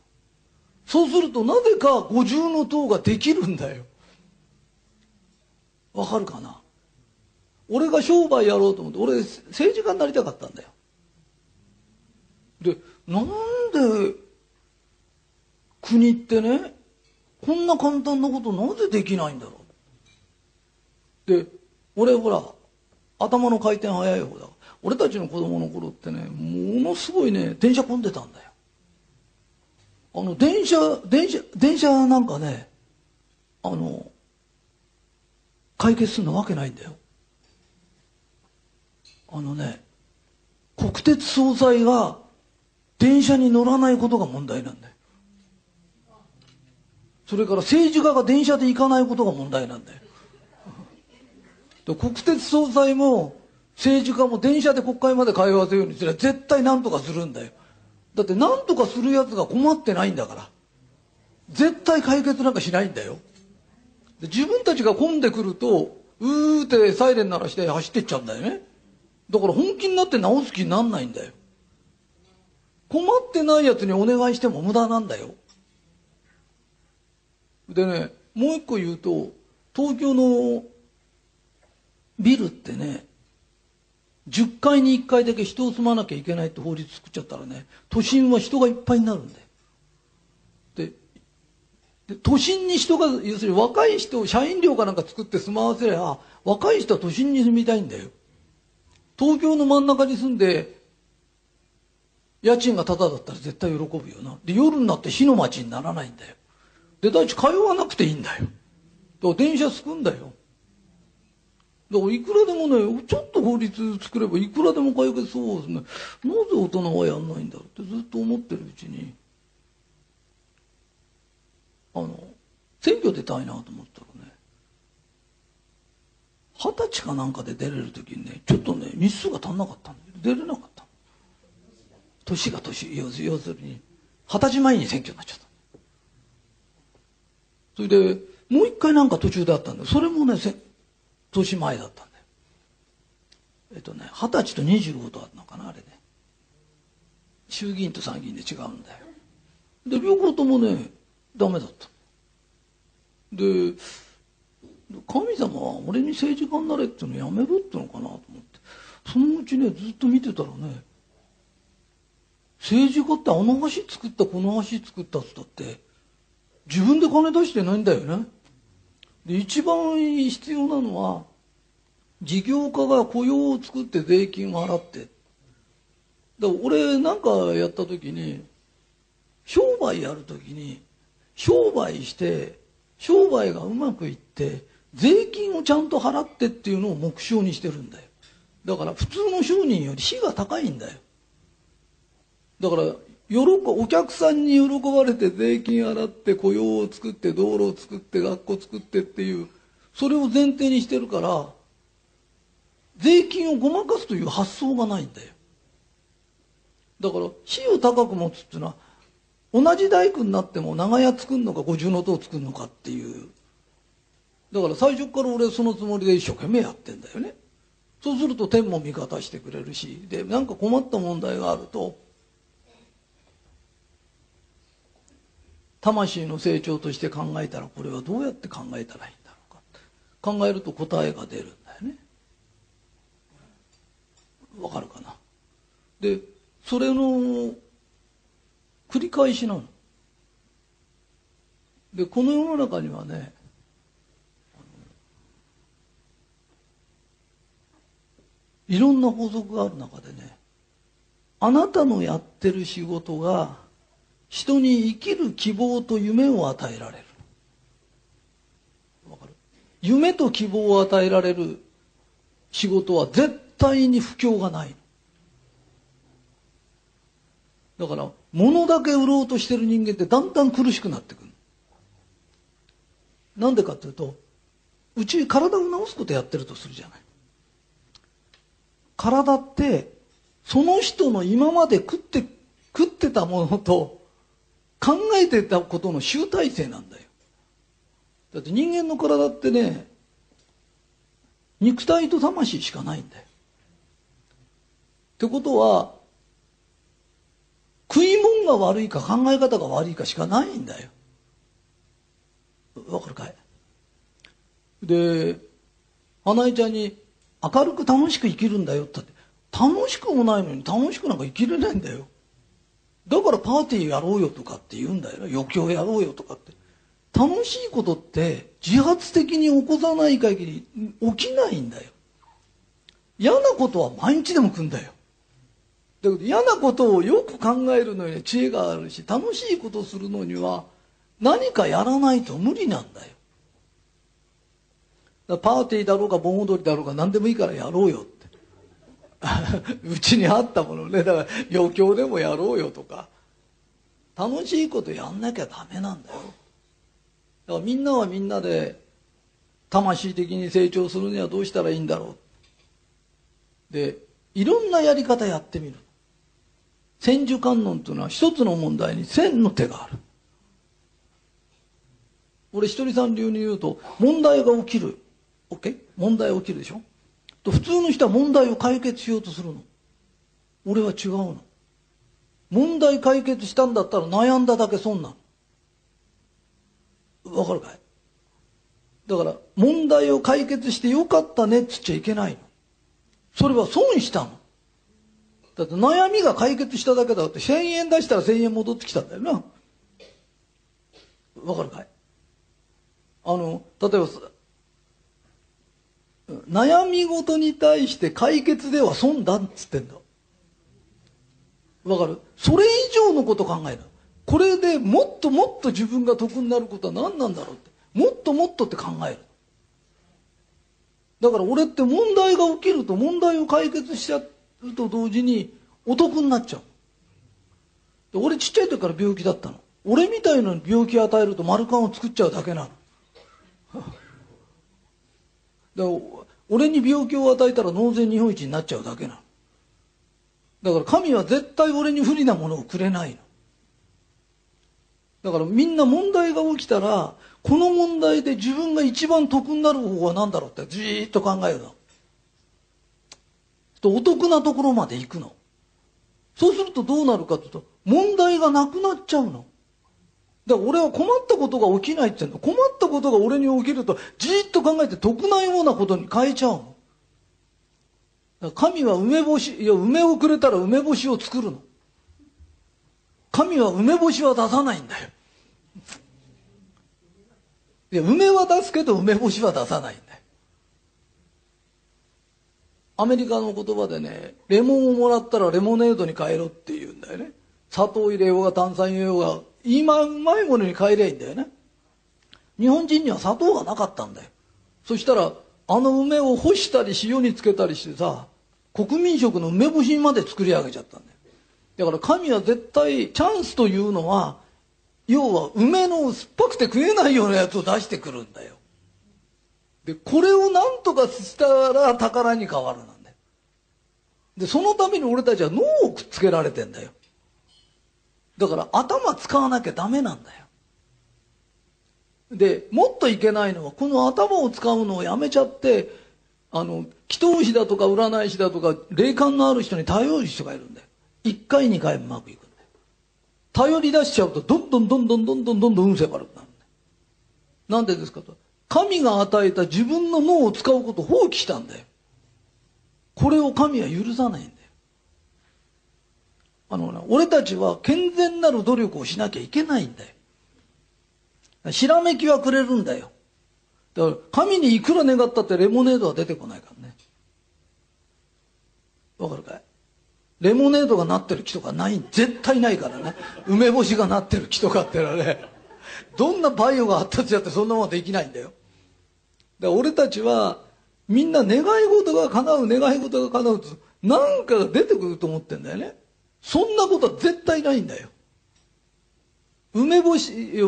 そうするとなぜか五重の塔ができるんだよ。わかるかな？俺が商売やろうと思って俺政治家になりたかったんだよ。でなんで国ってねこんな簡単なことなぜできないんだろう？で俺ほら頭の回転早い方だ。俺たちの子供の頃ってねものすごいね電車混んでたんだよ。あの電車電車電車なんかねあの解決するのわけないんだよ。あのね国鉄総裁が電車に乗らないことが問題なんだよ。それから政治家が電車で行かないことが問題なんだよ。国鉄総裁も政治家も電車で国会まで通わせるようにすれば絶対何とかするんだよ。だって何とかするやつが困ってないんだから。絶対解決なんかしないんだよ。で自分たちが混んでくるとうーってサイレン鳴らして走ってっちゃうんだよね。だから本気になって直す気になんないんだよ。困ってないやつにお願いしても無駄なんだよ。でねもう一個言うと東京のビルってね10階に1階だけ人を住まなきゃいけないって法律作っちゃったらね都心は人がいっぱいになるんだよ。でで都心に人が要するに若い人を社員寮かなんか作って住まわせりゃ若い人は都心に住みたいんだよ。東京の真ん中に住んで家賃がタダだったら絶対喜ぶよな。で夜になって火の町にならないんだよ。で第一通わなくていいんだよ。だから電車すくんだよ。だからいくらでもね、ちょっと法律作ればいくらでも解決そうですね。なぜ大人はやんないんだろうってずっと思ってるうちに、あの、選挙出たいなと思ったらね、二十歳かなんかで出れる時にね、ちょっとね、日数が足んなかったんだけど、出れなかった。年が年、要するに、二十歳前に選挙になっちゃった。それで、もう一回なんか途中であったんだそれもね、年前だったんだよ。えっとね二十歳と25とあったのかなあれね。衆議院と参議院で違うんだよ。で両方ともねダメだった。で神様は俺に政治家になれっていうのやめろってのかなと思って。そのうちねずっと見てたらね政治家ってあの橋作ったこの橋作ったっつったって自分で金出してないんだよね。で一番必要なのは事業家が雇用を作って税金を払って。だから俺なんかやった時に商売やる時に商売して商売がうまくいって税金をちゃんと払ってっていうのを目標にしてるんだよ。だから普通の商人より費が高いんだよ。だから喜お客さんに喜ばれて税金払って雇用を作って道路を作って学校作ってっていうそれを前提にしてるから税金をごまかすという発想がないんだよ。だから費を高く持つっていうのは同じ大工になっても長屋作るのか五重の塔作るのかっていう。だから最初から俺そのつもりで一生懸命やってんだよね。そうすると天も味方してくれるしでなんか困った問題があると魂の成長として考えたらこれはどうやって考えたらいいんだろうか考えると答えが出るんだよね。わかるかな？でそれの繰り返しなの。でこの世の中にはねいろんな法則がある中でねあなたのやってる仕事が人に生きる希望と夢を与えられる。夢と希望を与えられる仕事は絶対に不況がないだから物だけ売ろうとしてる人間ってだんだん苦しくなってくるなんでかっていうとうち体を治すことやってるとするじゃない。体ってその人の今まで食って食ってたものと考えてたことの集大成なんだよ。だって人間の体ってね肉体と魂しかないんだよ。ってことは食い物が悪いか考え方が悪いかしかないんだよ。わかるかい？で花江ちゃんに明るく楽しく生きるんだよって楽しくもないのに楽しくなんか生きれないんだよ。だからパーティーやろうよとかって言うんだよ余興やろうよとかって。楽しいことって自発的に起こさない限り起きないんだよ。嫌なことは毎日でも来んだよ。だけど嫌なことをよく考えるのに知恵があるし楽しいことするのには何かやらないと無理なんだよ。パーティーだろうが盆踊りだろうが何でもいいからやろうよ。うちにあったものね。だから余興でもやろうよとか。楽しいことやんなきゃダメなんだよ。だからみんなはみんなで魂的に成長するにはどうしたらいいんだろう。でいろんなやり方やってみる。千手観音というのは一つの問題に千の手がある。俺一人さん流に言うと問題が起きる。OK? 問題起きるでしょ？と普通の人は問題を解決しようとするの。俺は違うの。問題解決したんだったら悩んだだけ損なの。わかるかい？だから問題を解決してよかったねっつっちゃいけないの。それは損したの。だって悩みが解決しただけだって1000円出したら1000円戻ってきたんだよな。わかるかい？あの例えば悩み事に対して解決では損だっつってんだ。わかる？それ以上のこと考えるこれでもっともっと自分が得になることは何なんだろうって。もっともっとって考える。だから俺って問題が起きると問題を解決しちゃうと同時にお得になっちゃう。で俺ちっちゃい時から病気だったの。俺みたいな病気与えると丸カンを作っちゃうだけなの。だから俺に病気を与えたら納税日本一になっちゃうだけなの。だから神は絶対俺に不利なものをくれないの。だからみんな問題が起きたらこの問題で自分が一番得になる方法は何だろうってじーっと考えるの。とお得なところまで行くの。そうするとどうなるかというと問題がなくなっちゃうの。だから俺は困ったことが起きないって言うの。困ったことが俺に起きるとじっと考えて得なようなことに変えちゃうの。神は梅干しいや梅をくれたら梅干しを作るの。神は梅干しは出さないんだよ。いや梅は出すけど梅干しは出さないんだよ。アメリカの言葉でねレモンをもらったらレモネードに変えろって言うんだよね。砂糖入れようが炭酸入れようが今うまいものに変えりゃいいんだよね。日本人には砂糖がなかったんだよ。そしたらあの梅を干したり塩につけたりしてさ国民食の梅干しまで作り上げちゃったんだよ。だから神は絶対チャンスというのは要は梅の酸っぱくて食えないようなやつを出してくるんだよ。でこれを何とかしたら宝に変わるなんだよ。でそのために俺たちは脳をくっつけられてんだよ。だから頭使わなきゃダメなんだよ。でもっといけないのはこの頭を使うのをやめちゃってあの祈祷師だとか占い師だとか霊感のある人に頼る人がいるんだよ。1回2回うまくいくんだよ。頼り出しちゃうとどんどんどんどんどんどんどん運勢悪くなるんだよなんでですかと神が与えた自分の脳を使うことを放棄したんだよこれを神は許さないんだよあの、俺たちは健全なる努力をしなきゃいけないんだよ。ひらめきはくれるんだよ。だから、神にいくら願ったってレモネードは出てこないからね。わかるかい？レモネードがなってる木とかない、絶対ないからね。梅干しがなってる木とかってのはね、どんなバイオが発達やってそんなものできないんだよ。だから俺たちは、みんな願い事が叶う、願い事が叶うと、なんかが出てくると思ってんだよね。そんなことは絶対ないんだよ。梅干し、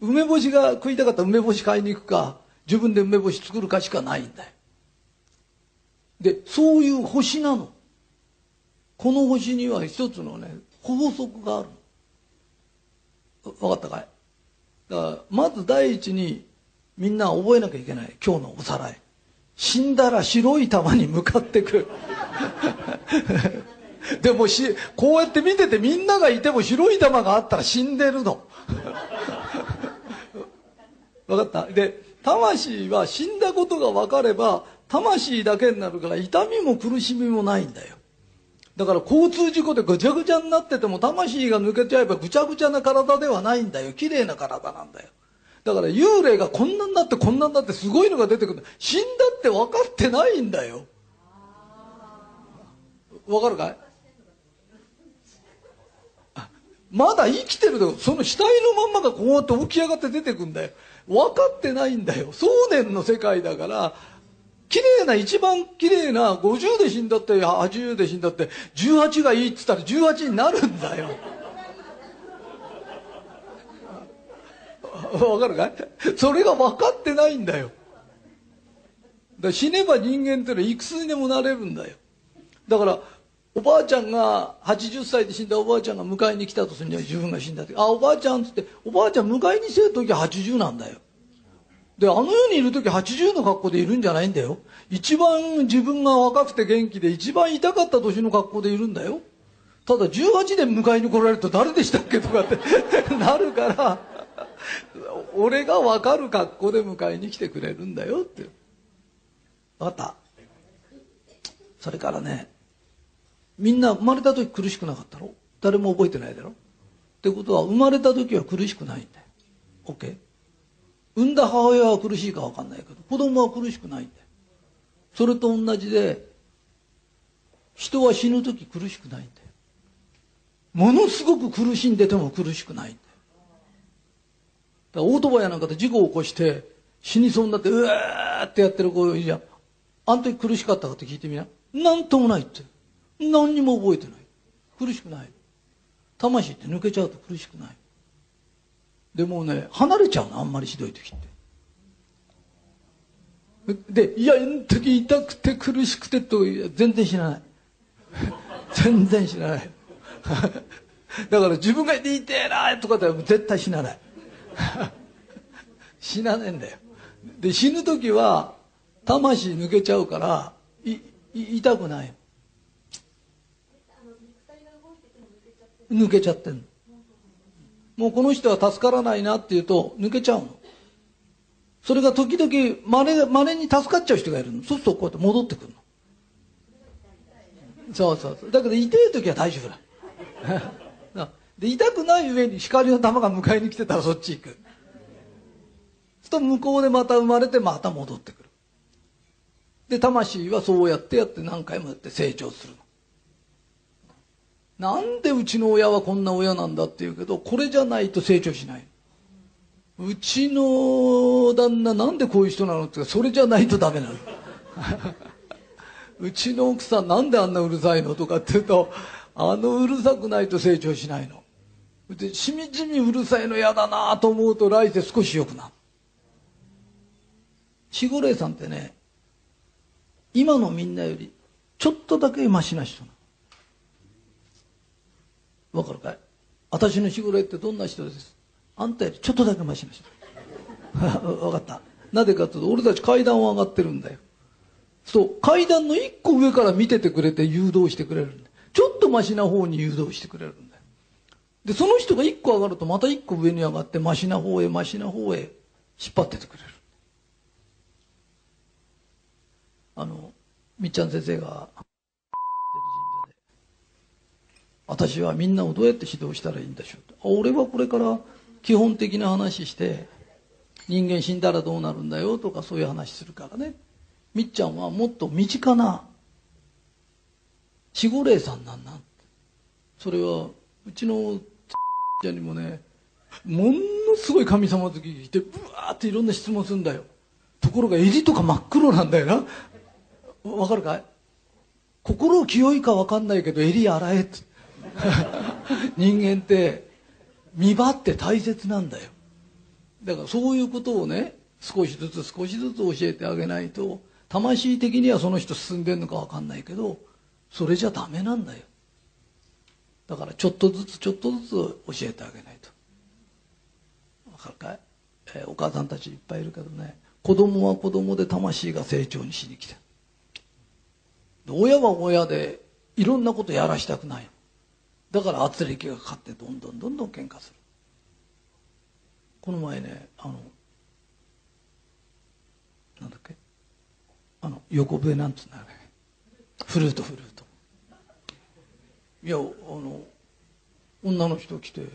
梅干しが食いたかったら梅干し買いに行くか、自分で梅干し作るかしかないんだよ。で、そういう星なの。この星には一つのね法則がある分かったかい？だからまず第一にみんな覚えなきゃいけない今日のおさらい死んだら白い玉に向かってく でもしこうやって見ててみんながいても白い玉があったら死んでるの。分かった？で魂は死んだことが分かれば魂だけになるから痛みも苦しみもないんだよ。だから交通事故でぐちゃぐちゃになってても魂が抜けちゃえばぐちゃぐちゃな体ではないんだよ。綺麗な体なんだよ。だから幽霊がこんなになってこんなになってすごいのが出てくる。死んだって分かってないんだよ。わかるかい？まだ生きてるだその死体のまんまがこうやって起き上がって出てくんだよ。分かってないんだよ。想念の世界だから綺麗な一番綺麗な50で死んだって80で死んだって18がいいっつったら18になるんだよ。わかるかい？それが分かってないんだよ。だ死ねば人間ってのはいくつにでもなれるんだよ。だからおばあちゃんが80歳で死んだおばあちゃんが迎えに来たとするには自分が死んだ時。あおばあちゃんっつっておばあちゃん迎えにしてる時は80なんだよ。であの世にいる時80の格好でいるんじゃないんだよ。一番自分が若くて元気で一番痛かった年の格好でいるんだよ。ただ18で迎えに来られると誰でしたっけとかって なるから俺が分かる格好で迎えに来てくれるんだよって。分かった。それからねみんな生まれた時苦しくなかったろ？誰も覚えてないだろ？ってことは生まれた時は苦しくないんだよ。OK 産んだ母親は苦しいか分かんないけど子供は苦しくないんだよ。それと同じで人は死ぬ時苦しくないんだよ。ものすごく苦しんでても苦しくないんだよ。だからオートバイなんかで事故を起こして死にそうになってうわーってやってる子いるじゃん。あの時苦しかったかって聞いてみな。何ともないって。何にも覚えてない。苦しくない。魂って抜けちゃうと苦しくない。でもね離れちゃうのあんまりひどい時って。でいやあの時痛くて苦しくてと全然知らない。全然知らない。だから自分がいて痛えなとかで絶対死なない。死なねえんだよ。で死ぬ時は魂抜けちゃうからいい痛くない。抜けちゃってんの。もうこの人は助からないなっていうと抜けちゃうの。それが時々まれまれに助かっちゃう人がいるの。そうするとこうやって戻ってくるの。そうそうそう。だけど痛い時は大丈夫だ で痛くない上に光の玉が迎えに来てたらそっち行く。すと向こうでまた生まれてまた戻ってくる。で魂はそうやってやって何回もやって成長するなんでうちの親はこんな親なんだって言うけどこれじゃないと成長しない。うちの旦那なんでこういう人なのってそれじゃないとダメなの。うちの奥さんなんであんなうるさいのとかって言うとあのうるさくないと成長しないの。でしみじみうるさいの嫌だなと思うと来世少し良くなる。守護霊さんってね今のみんなよりちょっとだけマシな人なのわかるかい？私の守護霊ってどんな人です？あんたよりちょっとだけマシな人分かった。なぜかというと俺たち階段を上がってるんだよ。そう階段の一個上から見ててくれて誘導してくれるんだよ。ちょっとマシな方に誘導してくれるんだよ。でその人が一個上がるとまた一個上に上がってマシな方へマシな方へ引っ張っててくれる。あのみっちゃん先生が私はみんなをどうやって指導したらいいんでしょうと。俺はこれから基本的な話して人間死んだらどうなるんだよとかそういう話するからね。みっちゃんはもっと身近な守護霊さんなんなそれはうちの ちゃんにもねものすごい神様好きがいてブワーっていろんな質問するんだよ。ところが襟とか真っ黒なんだよな。わかるかい？心清いか分かんないけど襟洗えって。人間って見張って大切なんだよ。だからそういうことをね少しずつ少しずつ教えてあげないと魂的にはその人進んでんのか分かんないけどそれじゃダメなんだよ。だからちょっとずつちょっとずつ教えてあげないと。わかるかい、えーお母さんたちいっぱいいるけどね。子供は子供で魂が成長にしに来てる。親は親でいろんなことやらしたくないだから圧力がかかってどんどんどんどん喧嘩する。この前ねあのなんだっけ？あの横笛なんつうんだよね。フルートフルート。いやあの女の人来てちっ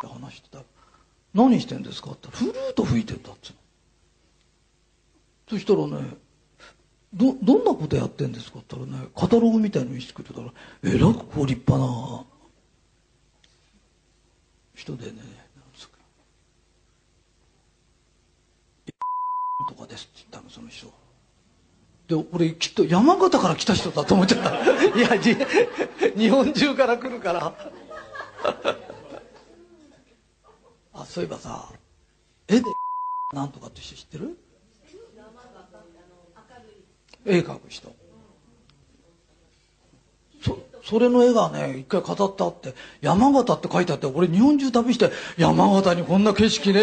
て話してた「何してんですか?」って「フルート吹いてんだ」っつうの。そしたらねどどんなことやってんですかって言ったらねカタログみたいの見せてくれたらえらくこう立派な人でねなんですか。とかですって言ったのその人。で俺きっと山形から来た人だと思っちゃった。いや日本中から来るから。あそういえばさ絵でなんとかって人知ってる？絵描く人。そそれの絵がね一回飾ってあって山形って書いてあって俺日本中旅して山形にこんな景色ね。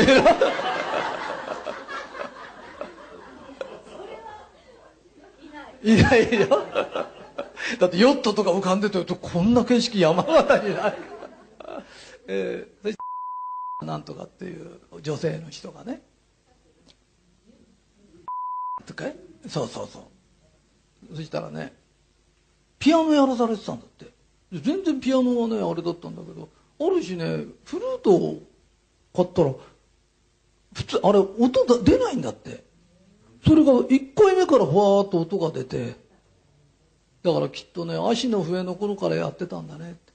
えないないよ。だってヨットとか浮かんでてるとこんな景色山形にない。えー、そなんとかっていう女性の人がね。とかいそうそうそう。そしたらねピアノやらされてたんだって。全然ピアノはねあれだったんだけどあるしねフルートを買ったら普通あれ音だ出ないんだって。それが1回目からふわーっと音が出てだからきっとね足の笛の頃からやってたんだね。って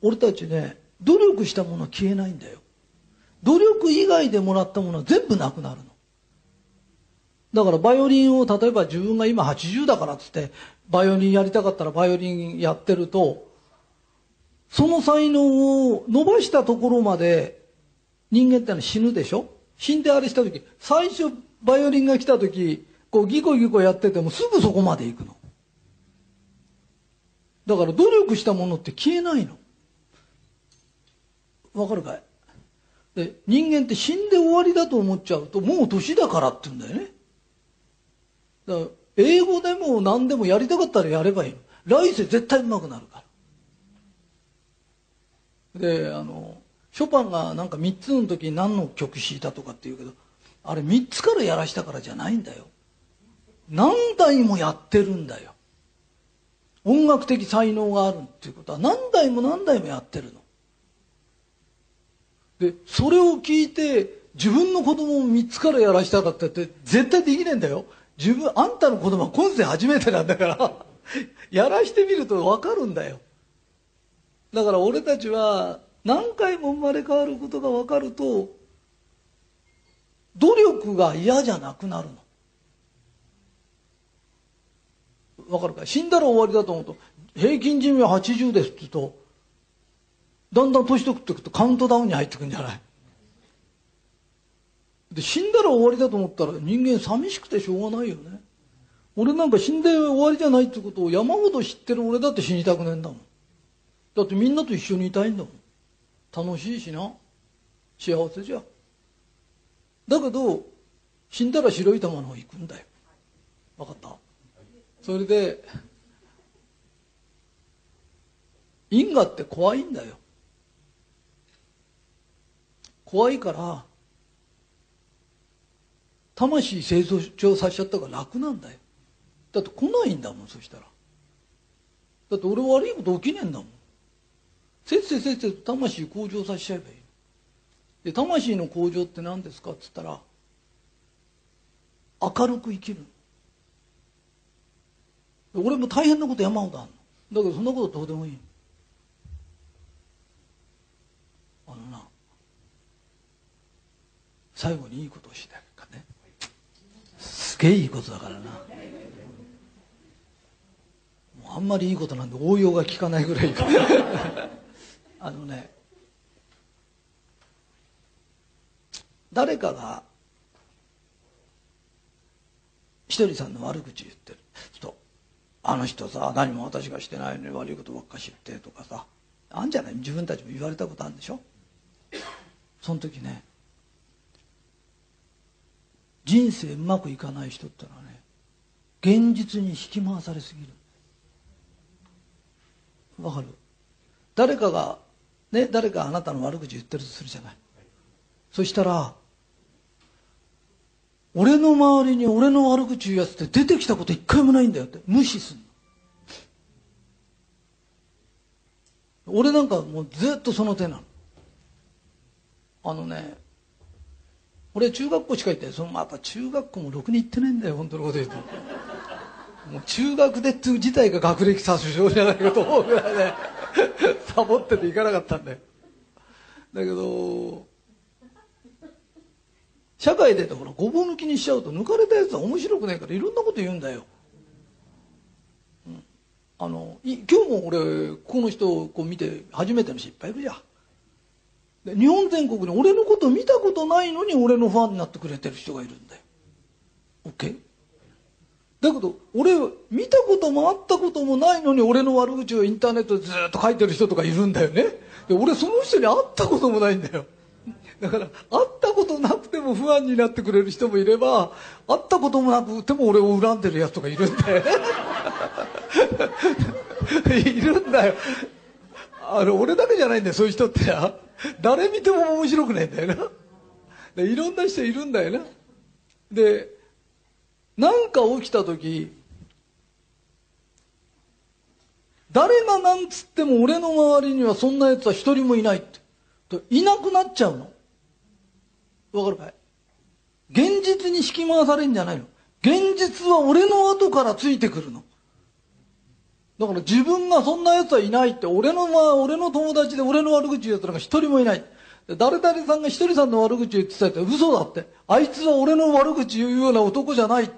俺たちね努力したものは消えないんだよ。努力以外でもらったものは全部なくなるだからバイオリンを例えば自分が今80だからっつってバイオリンやりたかったらバイオリンやってるとその才能を伸ばしたところまで人間ってのは死ぬでしょ？死んであれした時最初バイオリンが来た時こうギコギコやっててもすぐそこまで行くの。だから努力したものって消えないの。わかるかい？で人間って死んで終わりだと思っちゃうともう年だからって言うんだよね。英語でも何でもやりたかったらやればいいの。来世絶対うまくなるから。であのショパンがなんか3つの時に何の曲弾いたとかって言うけどあれ3つからやらしたからじゃないんだよ。何代もやってるんだよ。音楽的才能があるっていうことは何代も何代もやってるの。でそれを聞いて自分の子供を3つからやらしたかったって絶対できねえんだよ。自分あんたの子供は今世初めてなんだから やらしてみると分かるんだよ。だから俺たちは何回も生まれ変わることが分かると努力が嫌じゃなくなるの。分かるか死んだら終わりだと思うと平均寿命80ですって言うとだんだん年取っていくとカウントダウンに入ってくんじゃない？で死んだら終わりだと思ったら人間寂しくてしょうがないよね。俺なんか死んで終わりじゃないってことを山ほど知ってる俺だって死にたくねえんだもん。だってみんなと一緒にいたいんだもん。楽しいしな。幸せじゃ。だけど死んだら白い玉の方行くんだよ。分かった？それで因果って怖いんだよ。怖いから魂成長させちゃったから楽なんだよ。だって来ないんだもんそしたら。だって俺悪いこと起きねえんだもん。せっせせっせと魂向上させちゃえばいい。で魂の向上って何ですかっつったら明るく生きる。俺も大変なこと山ほどあるの。だけどそんなことどうでもいいあのな最後にいいことをしないすげえいいことだからな。もうあんまりいいことなんで応用が効かないぐらい あのね誰かがひとりさんの悪口言ってる。ちょっとあの人さ何も私がしてないのに悪いことばっか知ってとかさ。あんじゃない？自分たちも言われたことあるんでしょ？その時ね人生うまくいかない人ってのはね現実に引き回されすぎる。わかる？誰かがね誰かあなたの悪口言ってるとするじゃない。そしたら俺の周りに俺の悪口言うやつって出てきたこと一回もないんだよって無視すんの。俺なんかもうずっとその手なの。あのね俺中学校しか行ってそのまた中学校もろくに行ってないんだよ本当のこと言うと。もう中学でっていう自体が学歴詐称じゃないかと思うぐらいね サボってて行かなかったんだよ。だけど社会でほらごぼう抜きにしちゃうと抜かれたやつは面白くないからいろんなこと言うんだよ、うん、あの今日も俺この人をこう見て初めての失敗いるじゃ。ん日本全国に俺のこと見たことないのに俺のファンになってくれてる人がいるんだよ。OK? だけど俺見たことも会ったこともないのに俺の悪口をインターネットでずっと書いてる人とかいるんだよね。で俺その人に会ったこともないんだよ。だから会ったことなくても不安になってくれる人もいれば会ったこともなくても俺を恨んでるやつとかいるんだよ いるんだよ。あの俺だけじゃないんだよそういう人って。誰見ても面白くないんだよな。でいろんな人いるんだよな。で何か起きた時誰がなんつっても俺の周りにはそんなやつは一人もいないって。といなくなっちゃうの。わかるかい？現実に引き回されるんじゃないの。現実は俺の後からついてくるの。だから自分がそんな奴はいないって俺のまあ俺の友達で俺の悪口言う奴なんか一人もいない。誰々さんが一人さんの悪口言ってたって嘘だって。あいつは俺の悪口言うような男じゃないって。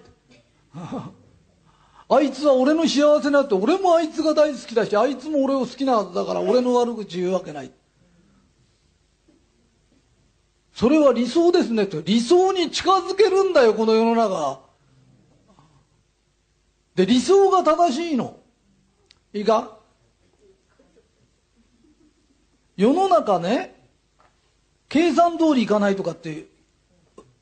あいつは俺の幸せなって俺もあいつが大好きだしあいつも俺を好きなはずだから俺の悪口言うわけない。それは理想ですねって理想に近づけるんだよこの世の中。で理想が正しいの。いいか世の中ね計算通りいかないとかって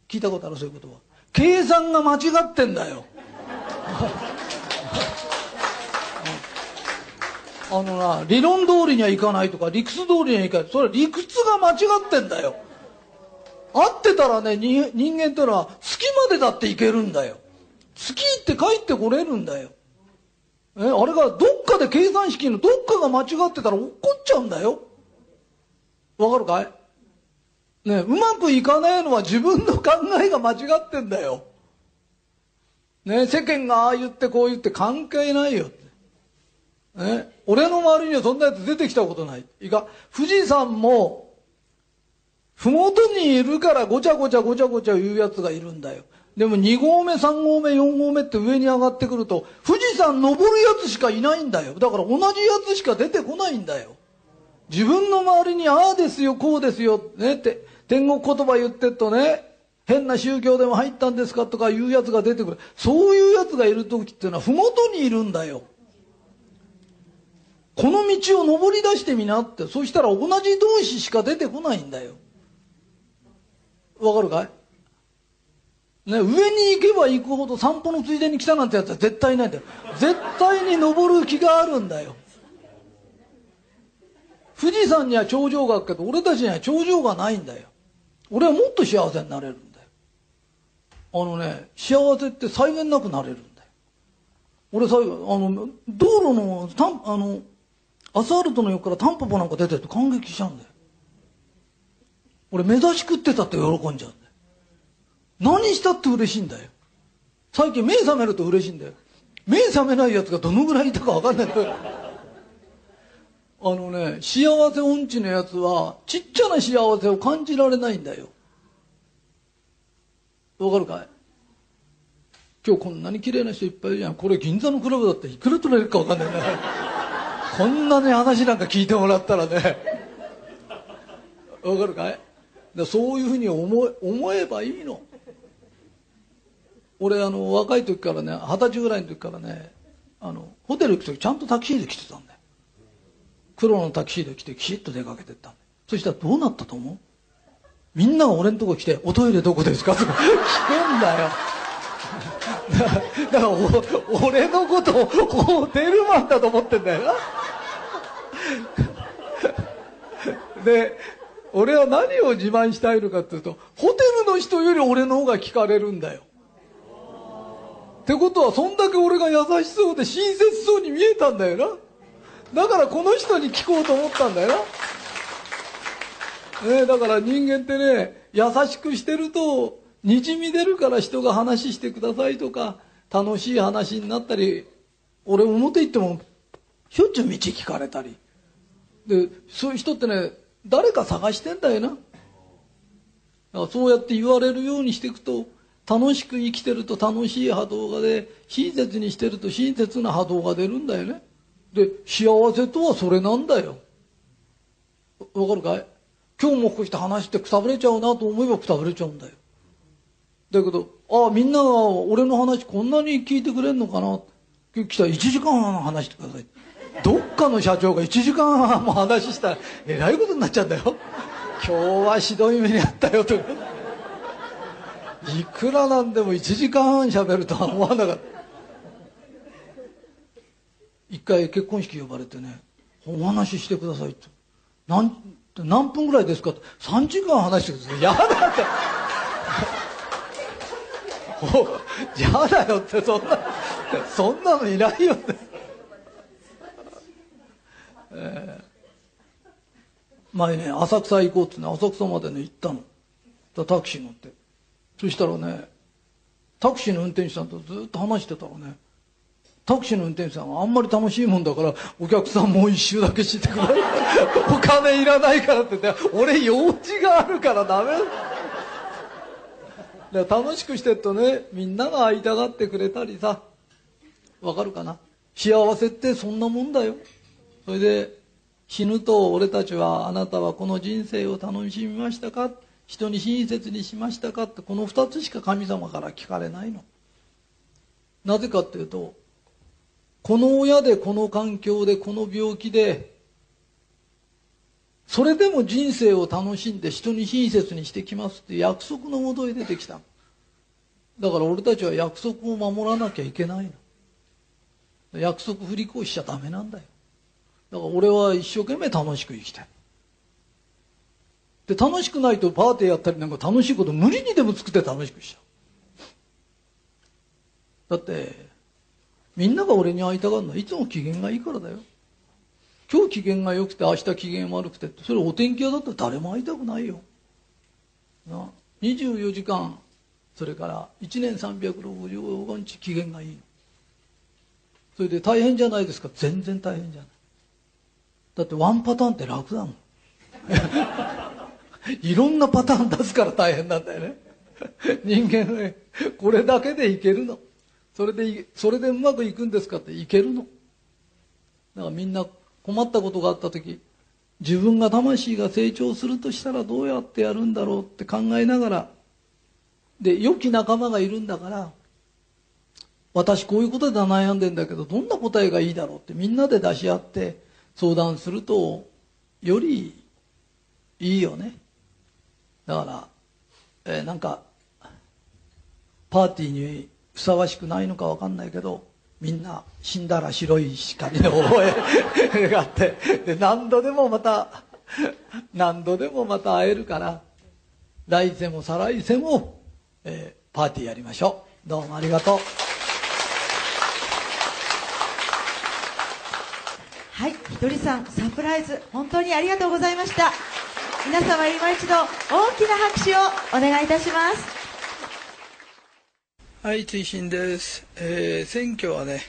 聞いたことある？そういうことは。計算が間違ってんだよ。あのな理論通りにはいかないとか理屈通りにはいかないそれ理屈が間違ってんだよ。合ってたらね人間ってのは月までだっていけるんだよ。月行って帰ってこれるんだよ。えあれがどっかで計算式のどっかが間違ってたら落っちゃうんだよ。わかるかい？ねうまくいかないのは自分の考えが間違ってんだよ。ね世間がああ言ってこう言って関係ないよね俺の周りにはそんなやつ出てきたことない。いいか富士山も麓にいるからごちゃごちゃごちゃごちゃ言うやつがいるんだよ。でも2合目3合目4合目って上に上がってくると富士山登るやつしかいないんだよ。だから同じやつしか出てこないんだよ。自分の周りにああですよこうですよねって天国言葉言ってっとね変な宗教でも入ったんですかとかいうやつが出てくる。そういうやつがいる時っていうのは麓にいるんだよ。この道を登り出してみなって。そしたら同じ同士しか出てこないんだよ。わかるかい？ね、上に行けば行くほど散歩のついでに来たなんてやつは絶対いないんだよ。絶対に登る気があるんだよ。富士山には頂上があるけど俺たちには頂上がないんだよ。俺はもっと幸せになれるんだよ。あのね幸せって際限なくなれるんだよ。俺最後あの道路のたんあのアスファルトの横からタンポポなんか出てると感激しちゃうんだよ。俺目指し食ってたって喜んじゃうんだよ。何したって嬉しいんだよ。最近目覚めると嬉しいんだよ。目覚めないやつがどのぐらいいたか分かんないんだよ。あのね幸せ音痴のやつはちっちゃな幸せを感じられないんだよ。わかるかい？今日こんなに綺麗な人いっぱいいるじゃん。これ銀座のクラブだっていくら取れるか分かんないね。こんなね話なんか聞いてもらったらね。わかるかい？そういうふうに思思えばいいの。俺あの若い時からね二十歳ぐらいの時からねあのホテル行く時ちゃんとタキシード着てたんだよ。黒のタキシード着てきちっと出かけてったんだそしたらどうなったと思う？みんなが俺のとこ来て「おトイレどこですか?」とか。聞くんだよ。だから俺のことをホテルマンだと思ってんだよな。で俺は何を自慢したいのかっていうとホテルの人より俺の方が聞かれるんだよ。ってことはそんだけ俺が優しそうで親切そうに見えたんだよな。だからこの人に聞こうと思ったんだよな、ね、だから人間ってね優しくしてるとにじみ出るから人が話してくださいとか楽しい話になったり俺表行ってもしょっちゅう道聞かれたり。でそういう人ってね誰か探してんだよな。そうやって言われるようにしていくと楽しく生きてると楽しい波動が出親切にしてると親切な波動が出るんだよね。で幸せとはそれなんだよ。わかるかい？今日もこうして話してくたぶれちゃうなと思えばくたぶれちゃうんだよ。だけどああみんなが俺の話こんなに聞いてくれんのかな？来たら1時間半話してください。どっかの社長が1時間半も話したらえらいことになっちゃうんだよ。今日はひどい目にあったよとか。いくらなんでも1時間半喋るとは思わなかった。一回結婚式呼ばれてねお話ししてくださいって何何分ぐらいですかって3時間話してください。やだって。やだよってそんなそんなのいないよって、えー、前ね浅草行こうってね浅草までね行ったの。タクシー乗って。そしたらねタクシーの運転手さんとずっと話してたらねタクシーの運転手さんはあんまり楽しいもんだからお客さんもう一周だけしてくれ。お金いらないからって言って俺用事があるからダメ。楽しくしてるとねみんなが会いたがってくれたりさ。わかるかな？幸せってそんなもんだよ。それで死ぬと俺たちはあなたはこの人生を楽しみましたか？人に親切にしましたか？ってこの2つしか神様から聞かれないの。なぜかっていうとこの親でこの環境でこの病気でそれでも人生を楽しんで人に親切にしてきますって約束のもとへ出てきただから俺たちは約束を守らなきゃいけないの。約束振り越しちゃダメなんだよ。だから俺は一生懸命楽しく生きたいで楽しくないとパーティーやったりなんか楽しいこと無理にでも作って楽しくしちゃう。だってみんなが俺に会いたがるのはいつも機嫌がいいからだよ。今日機嫌が良くて明日機嫌悪くてってそれお天気屋だったら誰も会いたくないよ。な24時間それから1年365日機嫌がいい。それで大変じゃないですか。全然大変じゃない。だってワンパターンって楽だもん。いろんなパターン出すから大変なんだよね。人間ねこれだけでいけるの。それでそれでうまくいくんですかっていけるの。だからみんな困ったことがあった時自分が魂が成長するとしたらどうやってやるんだろうって考えながらで良き仲間がいるんだから私こういうことで悩んでんだけどどんな答えがいいだろうってみんなで出し合って相談するとよりいいよね。だから、えー、なんかパーティーにふさわしくないのか分かんないけどみんな死んだら白い光の覚え があってで何度でもまた何度でもまた会えるから来世も再来世も、えー、パーティーやりましょう。どうもありがとう。はいひとりさんサプライズ本当にありがとうございました。皆様今一度大きな拍手をお願いいたします。はい追伸です、えー、選挙はね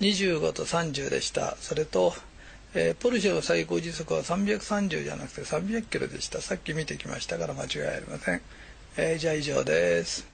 25と30でした。それと、えー、ポルシェの最高時速は330じゃなくて300キロでした。さっき見てきましたから間違いありません、えー、じゃあ以上です。